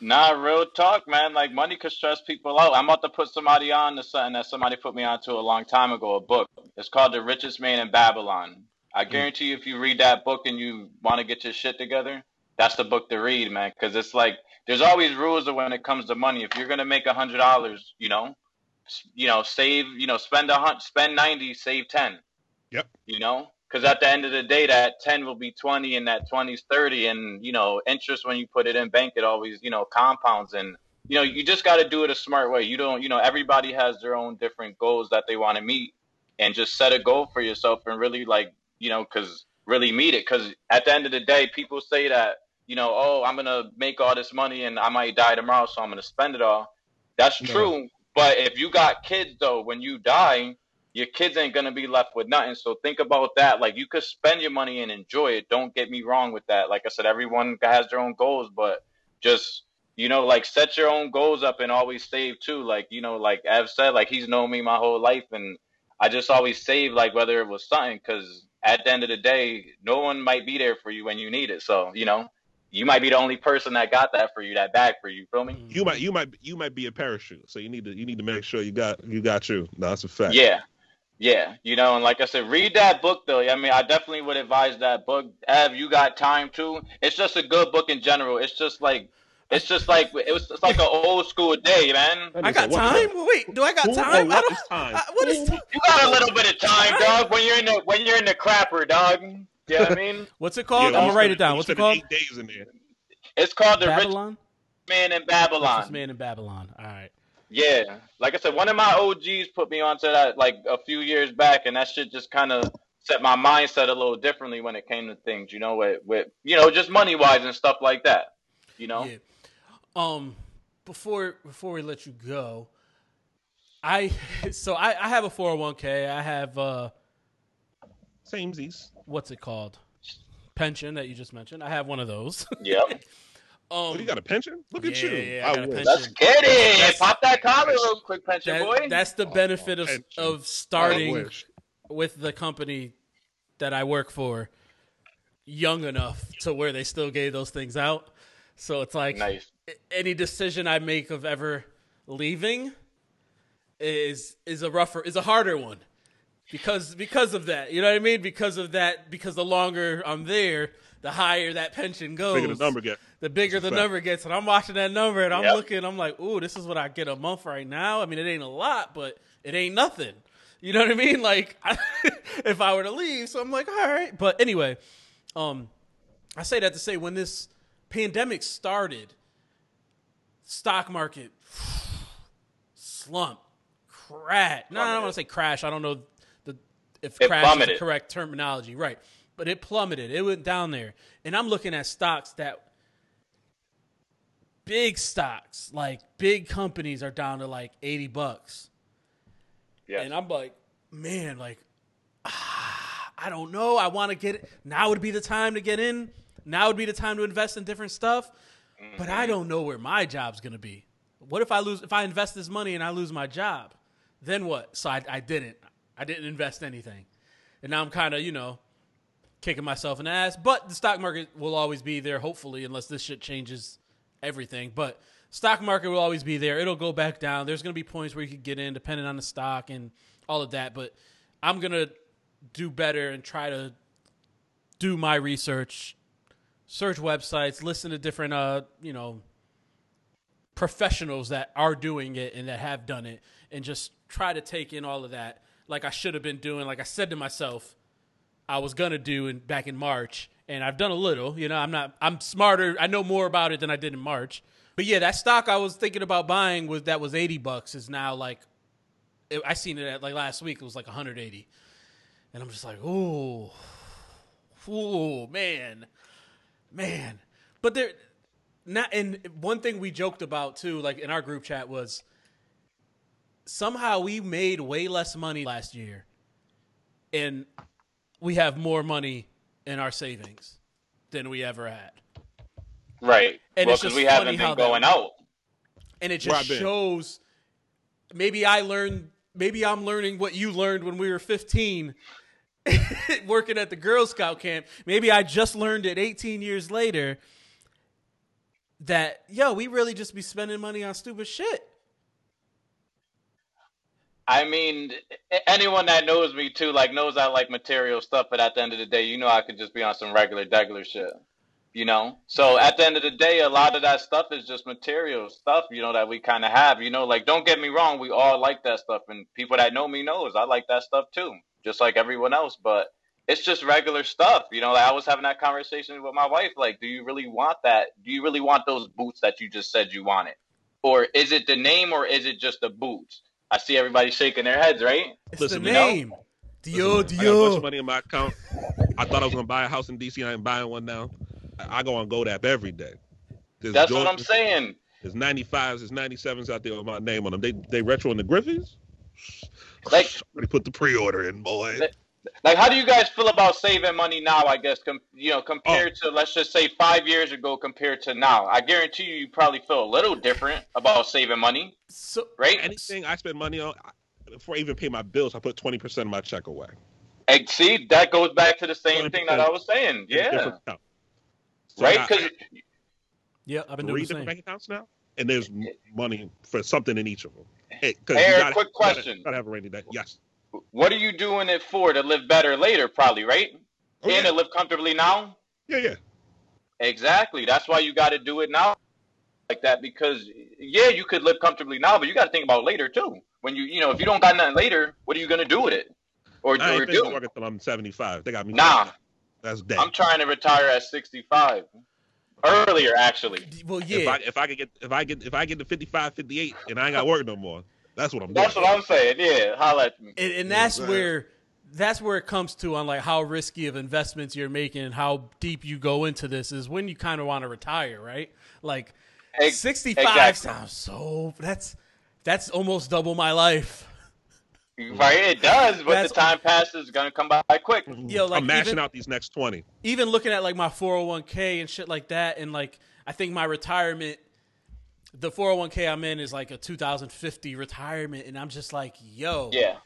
Nah, real talk, man. Like money could stress people out. I'm about to put somebody on to something that somebody put me onto a long time ago. A book. It's called The Richest Man in Babylon. I Mm. guarantee you, if you read that book and you want to get your shit together, that's the book to read, man. Because it's like there's always rules when it comes to money. If you're gonna make a hundred dollars, you know, you know, save, you know, spend a hundred, spend ninety, save ten. Yep. You know, because at the end of the day, that ten will be twenty, and that twenty is thirty, and you know, interest when you put it in bank, it always, you know, compounds, and you know, you just got to do it a smart way. You don't, you know, everybody has their own different goals that they want to meet, and just set a goal for yourself and really like, you know, because really meet it. Because at the end of the day, people say that, you know, oh, I'm gonna make all this money and I might die tomorrow, so I'm gonna spend it all. That's No. true. But if you got kids though, when you die, your kids ain't gonna be left with nothing. So think about that. Like you could spend your money and enjoy it. Don't get me wrong with that. Like I said, everyone has their own goals, but just you know, like set your own goals up and always save too. Like you know, like Ev said, like he's known me my whole life, and I just always save like whether it was something because at the end of the day, no one might be there for you when you need it. So you know, you might be the only person that got that for you, that bag for you. Feel me? You might. You might. You might be a parachute. So you need to. You need to make sure you got. You got you. No, that's a fact. Yeah. Yeah, you know, and like I said, read that book though. I mean, I definitely would advise that book. Ev, you got time to? It's just a good book in general. It's just like, it's just like it was. It's like an old school day, man. I got time. Wait, do I got time? I don't. is time? I, what is? Who- You got a little bit of time, dog. When you're in the when you're in the crapper, dog. You know what I mean? *laughs* What's it called? Yeah, I'm gonna write it down. What's it called? Eight days in there. It's called the Rich Man in Richest Babylon. Man in Babylon. All right. Yeah, like I said, one of my OGs put me onto that like a few years back, and that shit just kind of set my mindset a little differently when it came to things. You know, with with you know just money wise and stuff like that. You know, Yeah. Um, before before we let you go, I *laughs* so I, I have a four hundred one k. I have uh, Samesies. what's it called? Pension that you just mentioned. I have one of those. *laughs* yep. um, Oh, you got a pension? Look at you. yeah, I I got a Let's get it. That's- Pop that collar real quick, pension that- boy. that's the benefit of pension. of starting with the company that I work for young enough to where they still gave those things out. So it's like nice. Any decision I make of ever leaving is is a rougher is a harder one because because of that. You know what I mean? Because of that. Because the longer I'm there, the higher that pension goes. Bigger the number get. the bigger the Fact. number gets. And I'm watching that number and I'm Yep. looking, I'm like, ooh, this is what I get a month right now. I mean, it ain't a lot, but it ain't nothing. You know what I mean? Like, *laughs* if I were to leave, so I'm like, all right. But anyway, um, I say that to say when this pandemic started, stock market slump, crash. No, I don't want to say crash. I don't know the if It crash is the correct terminology, right? But it plummeted. It went down there, and I'm looking at stocks that big stocks, like big companies, are down to like eighty bucks, Yes. and I'm like, man, like, ah, I don't know. I want to get it. Now would be the time to get in. Now would be the time to invest in different stuff. But I mm-hmm. don't know where my job's gonna be. What if I lose? If I invest this money and I lose my job, then what? So I, I didn't. I didn't invest anything, and now I'm kind of you know kicking myself in the ass. But the stock market will always be there, hopefully, unless this shit changes everything. But stock market will always be there. It'll go back down. There's gonna be points where you could get in, depending on the stock and all of that. But I'm gonna do better and try to do my research, search websites, listen to different uh, you know, professionals that are doing it and that have done it and just try to take in all of that like I should have been doing like I said to myself I was going to do in back in March and I've done a little, you know, I'm not I'm smarter, I know more about it than I did in March. But yeah, that stock I was thinking about buying was that was 80 bucks is now like it, I seen it at like last week it was like 180. And I'm just like, "Oh, oh man, man. But there, not. And one thing we joked about too, like in our group chat, was somehow we made way less money last year, and we have more money in our savings than we ever had. right. and well, it's because just we funny haven't been going works. out. and it just shows maybe i learned maybe i'm learning what you learned when we were 15 *laughs* working at the girl scout camp maybe i just learned it 18 years later that yo we really just be spending money on stupid shit I mean, anyone that knows me too, like knows I like material stuff. But at the end of the day, you know, I could just be on some regular, degular shit. You know, so at the end of the day, a lot of that stuff is just material stuff. You know that we kind of have. You know, like don't get me wrong, we all like that stuff, and people that know me knows I like that stuff too, just like everyone else. But it's just regular stuff. You know, like I was having that conversation with my wife. Like, do you really want that? Do you really want those boots that you just said you wanted, or is it the name, or is it just the boots? I see everybody shaking their heads, right? it's Listen, the you know- name dio Listen, I got a bunch of money in my account. I thought I was gonna buy a house in DC. I ain't buying one now. I I go on GoDaddy every day. There's That's what I'm saying. There's 95s, there's 97s out there with my name on them. They they retro in the Griffins. *laughs* Like- they put the pre-order in, boy. Like, how do you guys feel about saving money now? I guess, com- you know, compared Oh. to let's just say five years ago, compared to now. I guarantee you, you probably feel a little different about saving money, so right? Anything I spend money on, before I even pay my bills, I put 20% of my check away. And see, that goes back to the same thing that I was saying. Yeah. So right. Because yeah i've been doing three the different same bank accounts now, and there's money for something in each of them. Hey, you Eric, gotta- quick you gotta- question. Gotta have a rainy day. Yes. what are you doing it for? To live better later, probably, right? Oh, and yeah. to live comfortably now. yeah, yeah. Exactly. That's why you got to do it now, like that. Because yeah, you could live comfortably now, but you got to think about later too. When you, you know, if you don't got nothing later, what are you gonna do with it? Or, I or ain't finished do? working until I'm 75. They got me. Nah, That's dead. I'm trying to retire at 65. Earlier, actually. Well, If yeah, I if I could get if I get if I get to 55, 58 and I ain't got work no more, that's what I'm That's doing. what I'm saying. Yeah, holla at me. and, and that's Yes, where that's where it comes to on like how risky of investments you're making and how deep you go into this is when you kind of want to retire, right? Like Ex- 65 exactly. sounds so that's that's almost double my life. Right, it does, but That's- the time passes is gonna come by quick. Yo, like I'm mashing even- out these next 20. even looking at like my 401k and shit like that and like i think my retirement the 401k i'm in is like a 2050 retirement and i'm just like yo Yeah,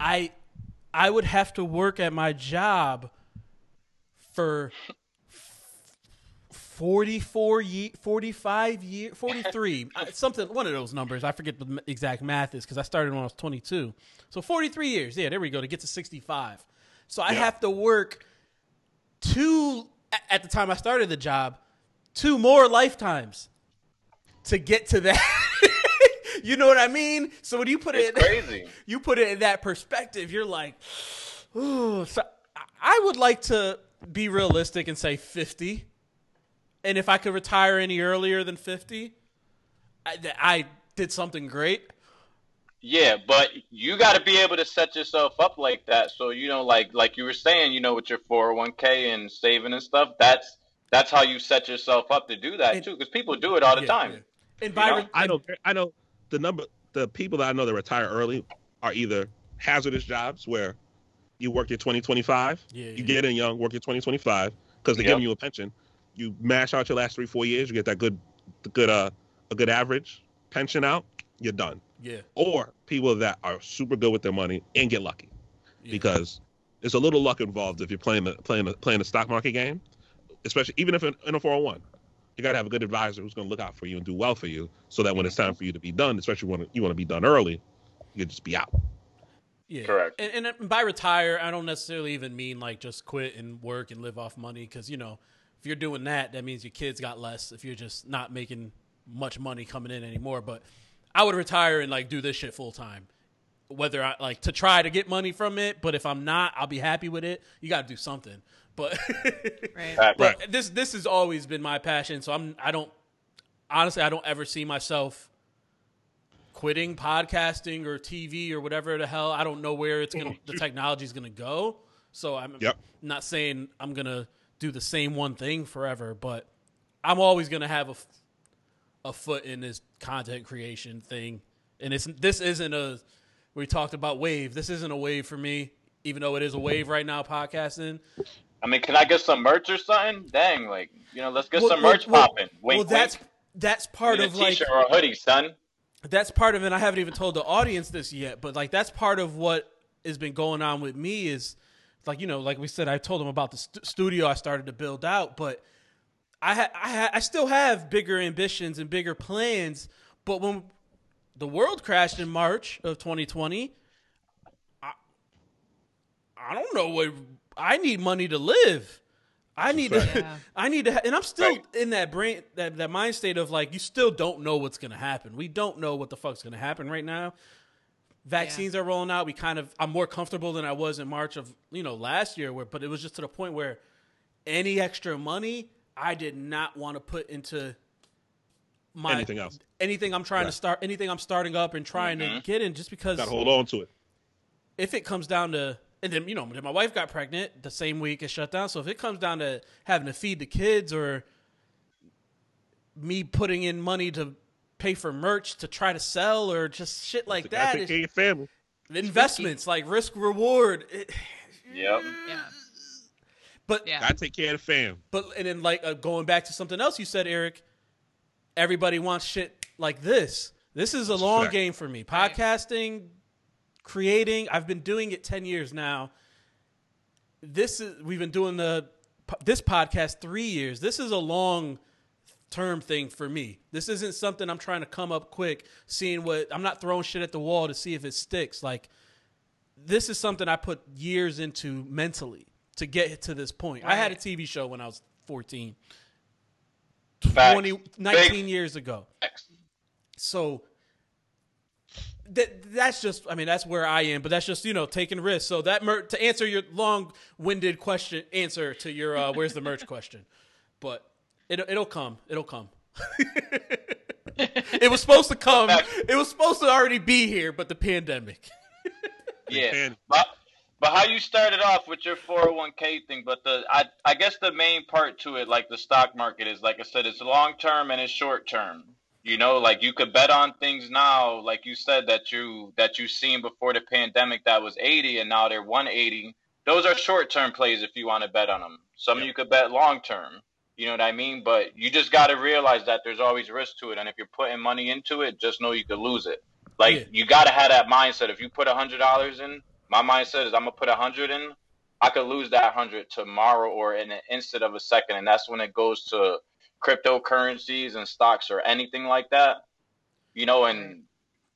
i i would have to work at my job for 44 ye 45 year *laughs* 43 uh, something one of those numbers i forget the m- exact math is because i started when i was 22 so 43 years yeah there we go to get to 65 so i Yeah. have to work two at the time I started the job, two more lifetimes to get to that. *laughs* you know what I mean? So when you put it it's crazy. *laughs* you put it in that perspective, you're like, ooh. So I- I would like to be realistic and say 50. And if I could retire any earlier than 50, I, I did something great. Yeah, but you got to be able to set yourself up like that. So you know, like like you were saying, you know, with your 401k and saving and stuff, that's that's how you set yourself up to do that And- too. Because people do it all the Yeah, time. yeah. And by know? re- I don't. I know the number. The people that I know that retire early are either hazardous jobs where you work your 2025, Yeah, you yeah. get in young, work your 2025 because they're Yep. giving you a pension. You mash out your last three, four years, you get that good, good, uh, a good average pension out. You're done. yeah, Or people that are super good with their money and get lucky yeah. because there's a little luck involved if you're playing the playing the, playing the stock market game, especially even if in, in a 401. You got to have a good advisor who's going to look out for you and do well for you, so that when it's time for you to be done, especially when you want to be done early, you can just be out. Yeah. Correct. And, and by retire, I don't necessarily even mean like just quit and work and live off money because, you know, if you're doing that, that means your kids got less if you're just not making much money coming in anymore. But I would retire and like do this shit full time. Whether I like to try to get money from it, but if I'm not, I'll be happy with it. You got to do something. But *laughs* Right. Right. but this this has always been my passion. So I'm I don't honestly I don't ever see myself quitting podcasting or TV or whatever the hell. I don't know where it's gonna the *laughs* technology's gonna go. So I'm Yep. not saying I'm gonna do the same one thing forever, but I'm always gonna have a, a foot in this content creation thing. And it's this isn't a we talked about wave. This isn't a wave for me, even though it is a wave right now podcasting. I mean, can I get some merch or something? Dang, like you know, let's get Well- some well- merch well- popping. Wink, well, that's wink. that's part of a like t-shirt or a hoodie, son. that's part of it. I haven't even told the audience this yet, but like that's part of what has been going on with me is like you know, like we said, I told them about the st- studio I started to build out, but I ha- I, ha- I still have bigger ambitions and bigger plans. But when the world crashed in March of 2020, I, I don't know what I need money to live. I need to. Yeah. *laughs* I need to, ha- and I'm still Right. in that brain, that that mind state of like, you still don't know what's gonna happen. We don't know what the fuck's gonna happen right now. Vaccines are rolling out. We kind of, I'm more comfortable than I was in March of you know last year, where but it was just to the point where any extra money I did not want to put into my Anything else? anything I'm trying Yeah. to start, anything I'm starting up and trying to mm-hmm. get in, just because Got to hold on to it. if it comes down to and then you know my wife got pregnant the same week it shut down so if it comes down to having to feed the kids or me putting in money to pay for merch to try to sell or just shit like You that take it's- care of your family. investments like risk reward it- Yep. Yeah. *sighs* but Yeah. Gotta take care of the fam. but and then like uh, going back to something else you said Eric everybody wants shit like this this is a long fact. game for me podcasting creating I've been doing it 10 years now this is we've been doing the this podcast 3 years this is a long term thing for me this isn't something I'm trying to come up quick seeing what I'm not throwing shit at the wall to see if it sticks like this is something I put years into mentally to get to this point. I had a TV show when I was 14, Facts. 20, 19 Big years ago. So that that's just I mean that's where I am, but that's just you know taking risks. So that mer- to answer your long-winded question answer to your uh, where's the merch question, but It, it'll come. It'll come. *laughs* it was supposed to come. It was supposed to already be here, but the pandemic. *laughs* Yeah, And but but how you started off with your 401k thing, but the I I guess the main part to it, like the stock market, is like I said, it's long term and it's short term. You know, like you could bet on things now, like you said that you that you seen before the pandemic that was 80 and now they're 180. Those are short term plays if you want to bet on them. Some Yep. you could bet long term. You know what I mean? But you just got to realize that there's always risk to it, and if you're putting money into it, just know you could lose it. Like Yeah. you got to have that mindset. If you put a hundred dollars in, my mindset is I'm gonna put a hundred in. I could lose that hundred tomorrow or in an instant of a second, and that's when it goes to cryptocurrencies and stocks or anything like that. You know, and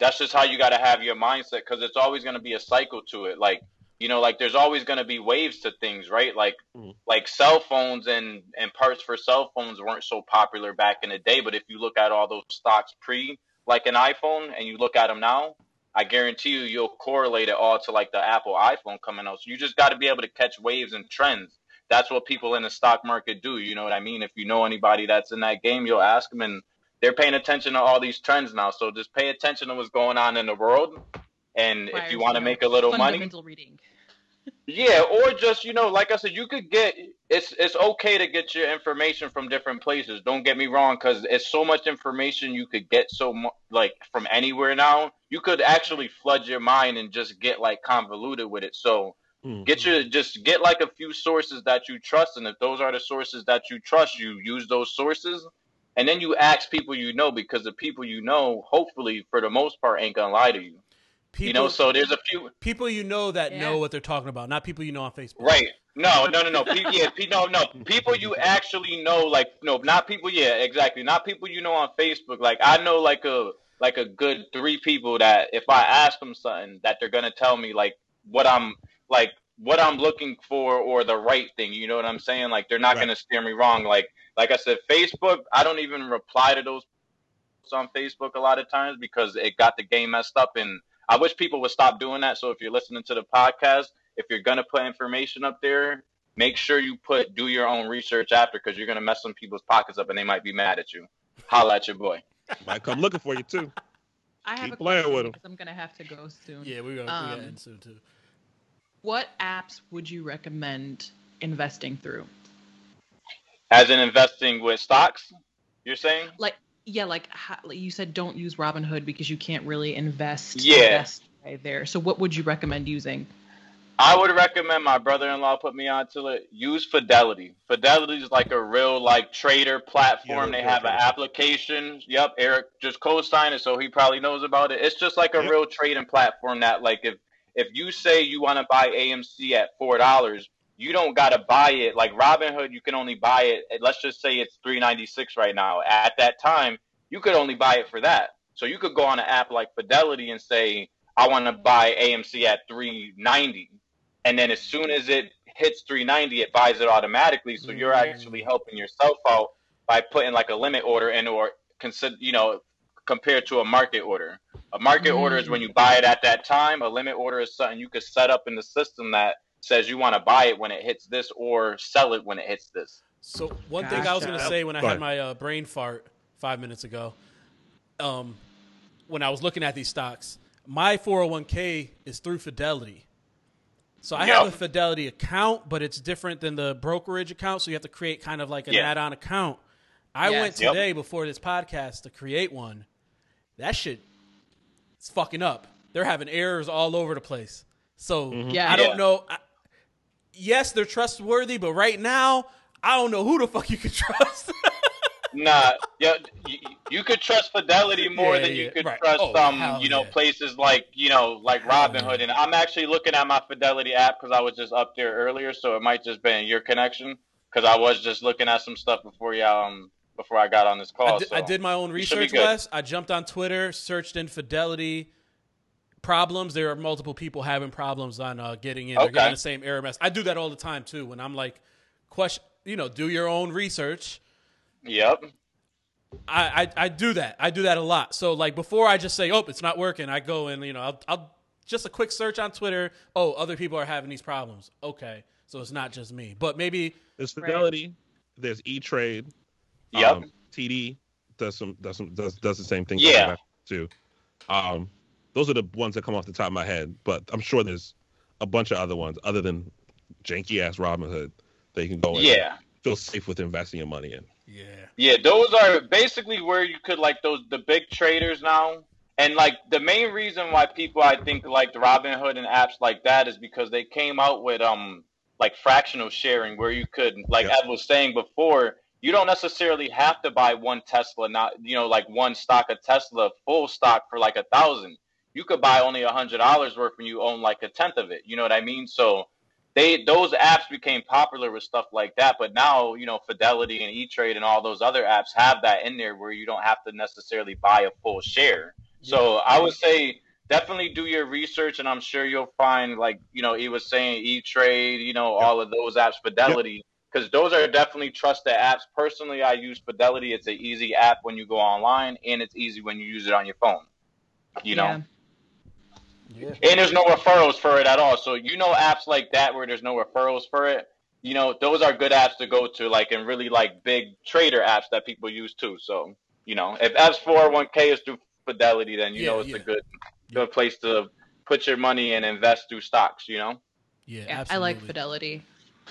that's just how you got to have your mindset because it's always going to be a cycle to it. Like you know, like there's always going to be waves to things, right? Like Mhm. like cell phones and and parts for cell phones weren't so popular back in the day, but if you look at all those stocks pre like an iPhone and you look at them now, I guarantee you you'll correlate it all to like the Apple iPhone coming out. So you just got to be able to catch waves and trends. That's what people in the stock market do. You know what I mean? If you know anybody that's in that game, you'll ask them, and they're paying attention to all these trends now. So just pay attention to what's going on in the world. And if you want to make a little money, fundamental reading. Yeah, or just you know, like I said, you could get it's it's okay to get your information from different places. Don't get me wrong, because it's so much information you could get so mu- like from anywhere now. You could actually flood your mind and just get like convoluted with it. So mm, get your just get like a few sources that you trust, and if those are the sources that you trust, you use those sources, and then you ask people you know because the people you know, hopefully for the most part, ain't gonna lie to you. People, you know, so there's a few. people you know that Yeah. know what they're talking about, not people you know on Facebook. Right. No, no, no, no. Pe- yeah, pe- no, no. People you actually know, like no, not people. Yeah, exactly. Not people you know on Facebook. Like I know, like a like a good three people that if I ask them something, that they're gonna tell me like what I'm like what I'm looking for or the right thing. You know what I'm saying? Like they're not Right. gonna steer me wrong. Like like I said, Facebook. I don't even reply to those on Facebook a lot of times because it got the game messed up and. I wish people would stop doing that. So if you're listening to the podcast, if you're gonna put information up there, make sure you put do your own research after because you're gonna mess some people's pockets up and they might be mad at you. Holla at your boy. might come looking for you too. I have Keep a playing with with 'em. because I'm gonna have to go soon. Yeah, we're gonna, we Um, gotta end soon too. What apps would you recommend investing through? As in investing with stocks, you're saying? Like, yeah, like, how, like you said, don't use Robinhood because you can't really invest. Yeah. invest there. So, what would you recommend using? I would recommend my brother-in-law put me onto it. Use Fidelity. Fidelity is like a real like trader platform. Yeah, they have an application. Yep, Eric just co-signed it, so he probably knows about it. It's just like a Yep. real trading platform that like if if you say you want to buy AMC at four dollars, you don't gotta buy it. Like Robinhood, you can only buy it. Let's just say it's three ninety six right now. At that time, you could only buy it for that. So you could go on an app like Fidelity and say, I want to buy AMC at three ninety, and then as soon as it hits three ninety, it buys it automatically. So you're Mm. actually helping yourself out by putting like a limit order in, or consider you know compared to a market order. A market order is when you buy it at that time. A limit order is something you could set up in the system that says you want to buy it when it hits this or sell it when it hits this. So one thing I was gonna say when I had my uh, brain fart five minutes ago, um, when I was looking at these stocks, my 401k is through Fidelity. So I have a Fidelity account, but it's different than the brokerage account. So you have to create kind of like an Yeah. add-on account. I Yes. went Yep. today before this podcast to create one. That shit, it's fucking up. They're having errors all over the place. So Yeah. I don't Yeah. know. I, yes, they're trustworthy, but right now, I don't know who the fuck you can *laughs* trust. Nah, yeah, you, you could trust Fidelity more Yeah, than yeah, you could right. trust Oh, um, you know, yeah. places like you know, like Robinhood. And I'm actually looking at my Fidelity app because I was just up there earlier, so it might just been your connection because I was just looking at some stuff before you um before I got on this call. I, did, so. I did my own you should be research. Wes. I jumped on Twitter, searched infidelity problems. There are multiple people having problems on uh, getting in. They're getting the same error mess. I do that all the time too. When I'm like, question, you know, do your own research. Yep. I, I I do that. I do that a lot. So like before I just say, oh, it's not working. I go and you know, I'll, I'll just a quick search on Twitter. Oh, other people are having these problems. Okay, so it's not just me. But maybe There's Fidelity. There's E Trade. Yep. Um, TD does some does some does does the same thing. Yeah. Too. Um, those are the ones that come off the top of my head, but I'm sure there's a bunch of other ones other than janky ass Robinhood that you can go in. Yeah. Feel safe with investing your money in. Yeah. Yeah, those are basically where you could like those the big traders now. And like the main reason why people I think like the Robinhood and apps like that is because they came out with um like fractional sharing where you could like Yeah. Ed was saying before, you don't necessarily have to buy one Tesla, not you know, like one stock of Tesla full stock for like a thousand. You could buy only a hundred dollars worth when you own like a tenth of it. You know what I mean? So they those apps became popular with stuff like that but now you know fidelity and e-trade and all those other apps have that in there where you don't have to necessarily buy a full share so i would say definitely do your research and i'm sure you'll find like you know he was saying e-trade you know all of those apps fidelity because those are definitely trusted apps personally i use fidelity it's an easy app when you go online and it's easy when you use it on your phone you know Yeah. Yeah. and there's no referrals for it at all. So you know apps like that where there's no referrals for it, you know, those are good apps to go to, like and really like big trader apps that people use too. So, you know, if apps four one K is through Fidelity, then you Yeah, know it's yeah. a good Yeah. good place to put your money and invest through stocks, you know? Yeah. Yeah, I like Fidelity.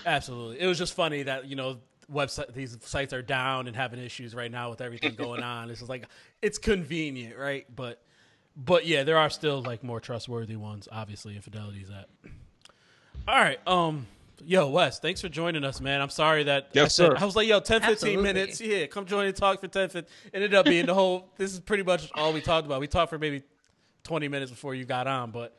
Absolutely. It was just funny that, you know, website these sites are down and having issues right now with everything going *laughs* on. It's just like it's convenient, right? But but yeah, there are still like more trustworthy ones, obviously, and Fidelity's that. All right. Um yo, Wes, thanks for joining us, man. I'm sorry that Yes, I said sir. I was like, yo, 10, 15 Absolutely. minutes. Yeah, come join and talk for 10 15. Ended up being the whole *laughs* this is pretty much all we talked about. We talked for maybe 20 minutes before you got on, but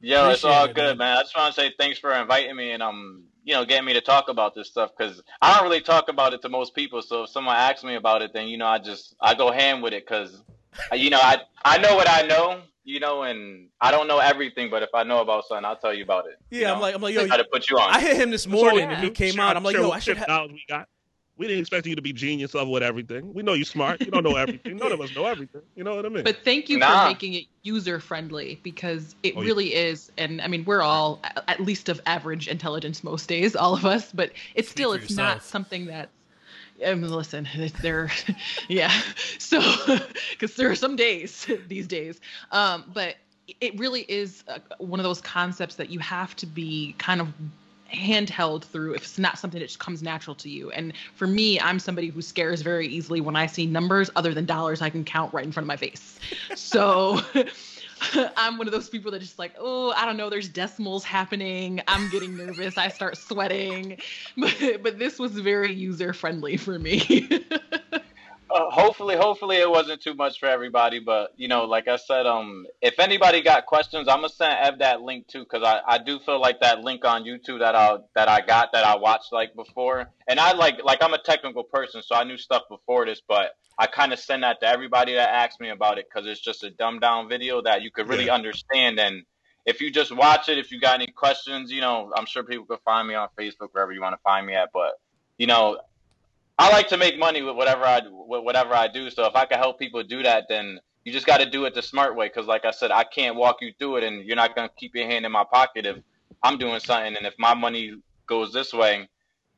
Yo, it's all Appreciate it, good, man. man. I just want to say thanks for inviting me and um, you know, getting me to talk about this stuff because I don't really talk about it to most people. So if someone asks me about it, then you know, I just I go ham with it because, Uh, you know, I I know what I know, you know, and I don't know everything, but if I know about something, I'll tell you about it. yeah, you I'm know? like I'm like, yo, try to put you on. I hit him this morning and he came Share- out. I'm like, share yo, what I should have knowledge we got. We didn't expect you to be genius level with everything. We know you're smart. You don't know everything. None of us know everything. You know what I mean? But thank you Nah. for making it user friendly because it Oh, yeah. really is. And I mean, we're all at least of average intelligence most days, all of us. But it's Speak still, for it's not something that. Um, listen, *laughs* they're, *laughs* yeah. So, *laughs* because there are some days these days, um, but it really is uh, one of those concepts that you have to be kind of handheld through if it's not something that just comes natural to you. And for me, I'm somebody who scares very easily when I see numbers other than dollars I can count right in front of my face. So *laughs* I'm one of those people that just like, oh, I don't know, there's decimals happening. I'm getting nervous. I start sweating. *laughs* But, but this was very user friendly for me. *laughs* uh, hopefully, hopefully it wasn't too much for everybody. But you know, like I said, um, if anybody got questions, I'm gonna send Ev that link too, because I, I do feel like that link on YouTube that I that I got that I watched like before, and I like like I'm a technical person, so I knew stuff before this, but I kind of send that to everybody that asks me about it because it's just a dumbed down video that you could really Yeah. understand and. If you just watch it, if you got any questions, you know, I'm sure people could find me on Facebook wherever you want to find me at. But you know, I like to make money with whatever I with whatever I do. So if I can help people do that, then you just got to do it the smart way. Because like I said, I can't walk you through it, and you're not gonna keep your hand in my pocket if I'm doing something. And if my money goes this way,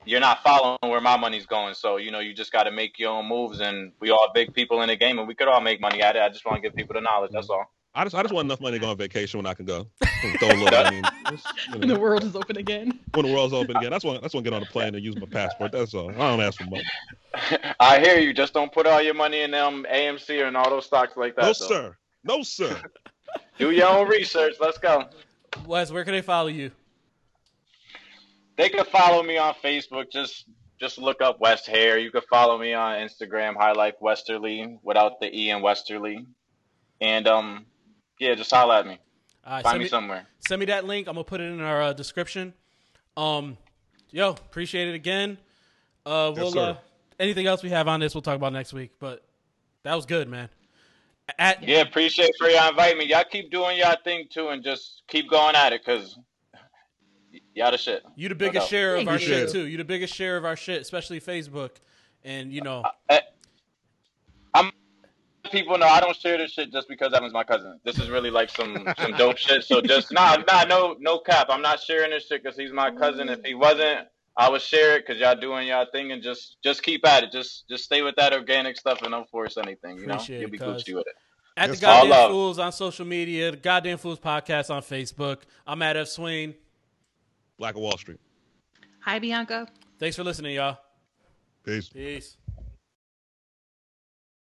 you're not following where my money's going. So you know, you just got to make your own moves. And we all big people in the game, and we could all make money at it. I just want to give people the knowledge. That's all. I just I just want enough money to go on vacation when I can go. *laughs* Throw a little money in. Just, you when the world is open again. when the world's open again. That's when that's when I get on the plane and use my passport. That's all. I don't ask for much. *laughs* I hear you. Just don't put all your money in them AMC and all those stocks like that. No though. sir. No sir. Do your own research. Let's go. Wes, where can they follow you? They could follow me on Facebook. Just just look up West Hair. You could follow me on Instagram, High Life Westerly, without the E in Westerly. And um, yeah, just holler at me. All right, Find me me, somewhere. send me that link. I'm gonna put it in our uh, description. Um, yo, appreciate it again. Uh, Yes, we'll sir. uh, anything else we have on this, we'll talk about next week. But that was good, man. At Yeah, appreciate for y'all inviting me. Y'all keep doing y'all thing too, and just keep going at it, cause Y'all the shit. You the biggest no share of our shit too. You the biggest share of our shit, especially Facebook, and you know. I, am people know I don't share this shit just because Evan's my cousin. This is really like some some dope shit. So just nah nah no no cap. I'm not sharing this shit because he's my cousin. If he wasn't, I would share it because y'all doing y'all thing and just just keep at it. Just just stay with that organic stuff and don't force anything. You Appreciate know, you'll be Gucci with it. At the Goddamn Fools on social media, the Goddamn Fools podcast on Facebook. I'm at Ev Swain. Black of Wall Street. Hi, Bianca. Thanks for listening, y'all. Peace. Peace.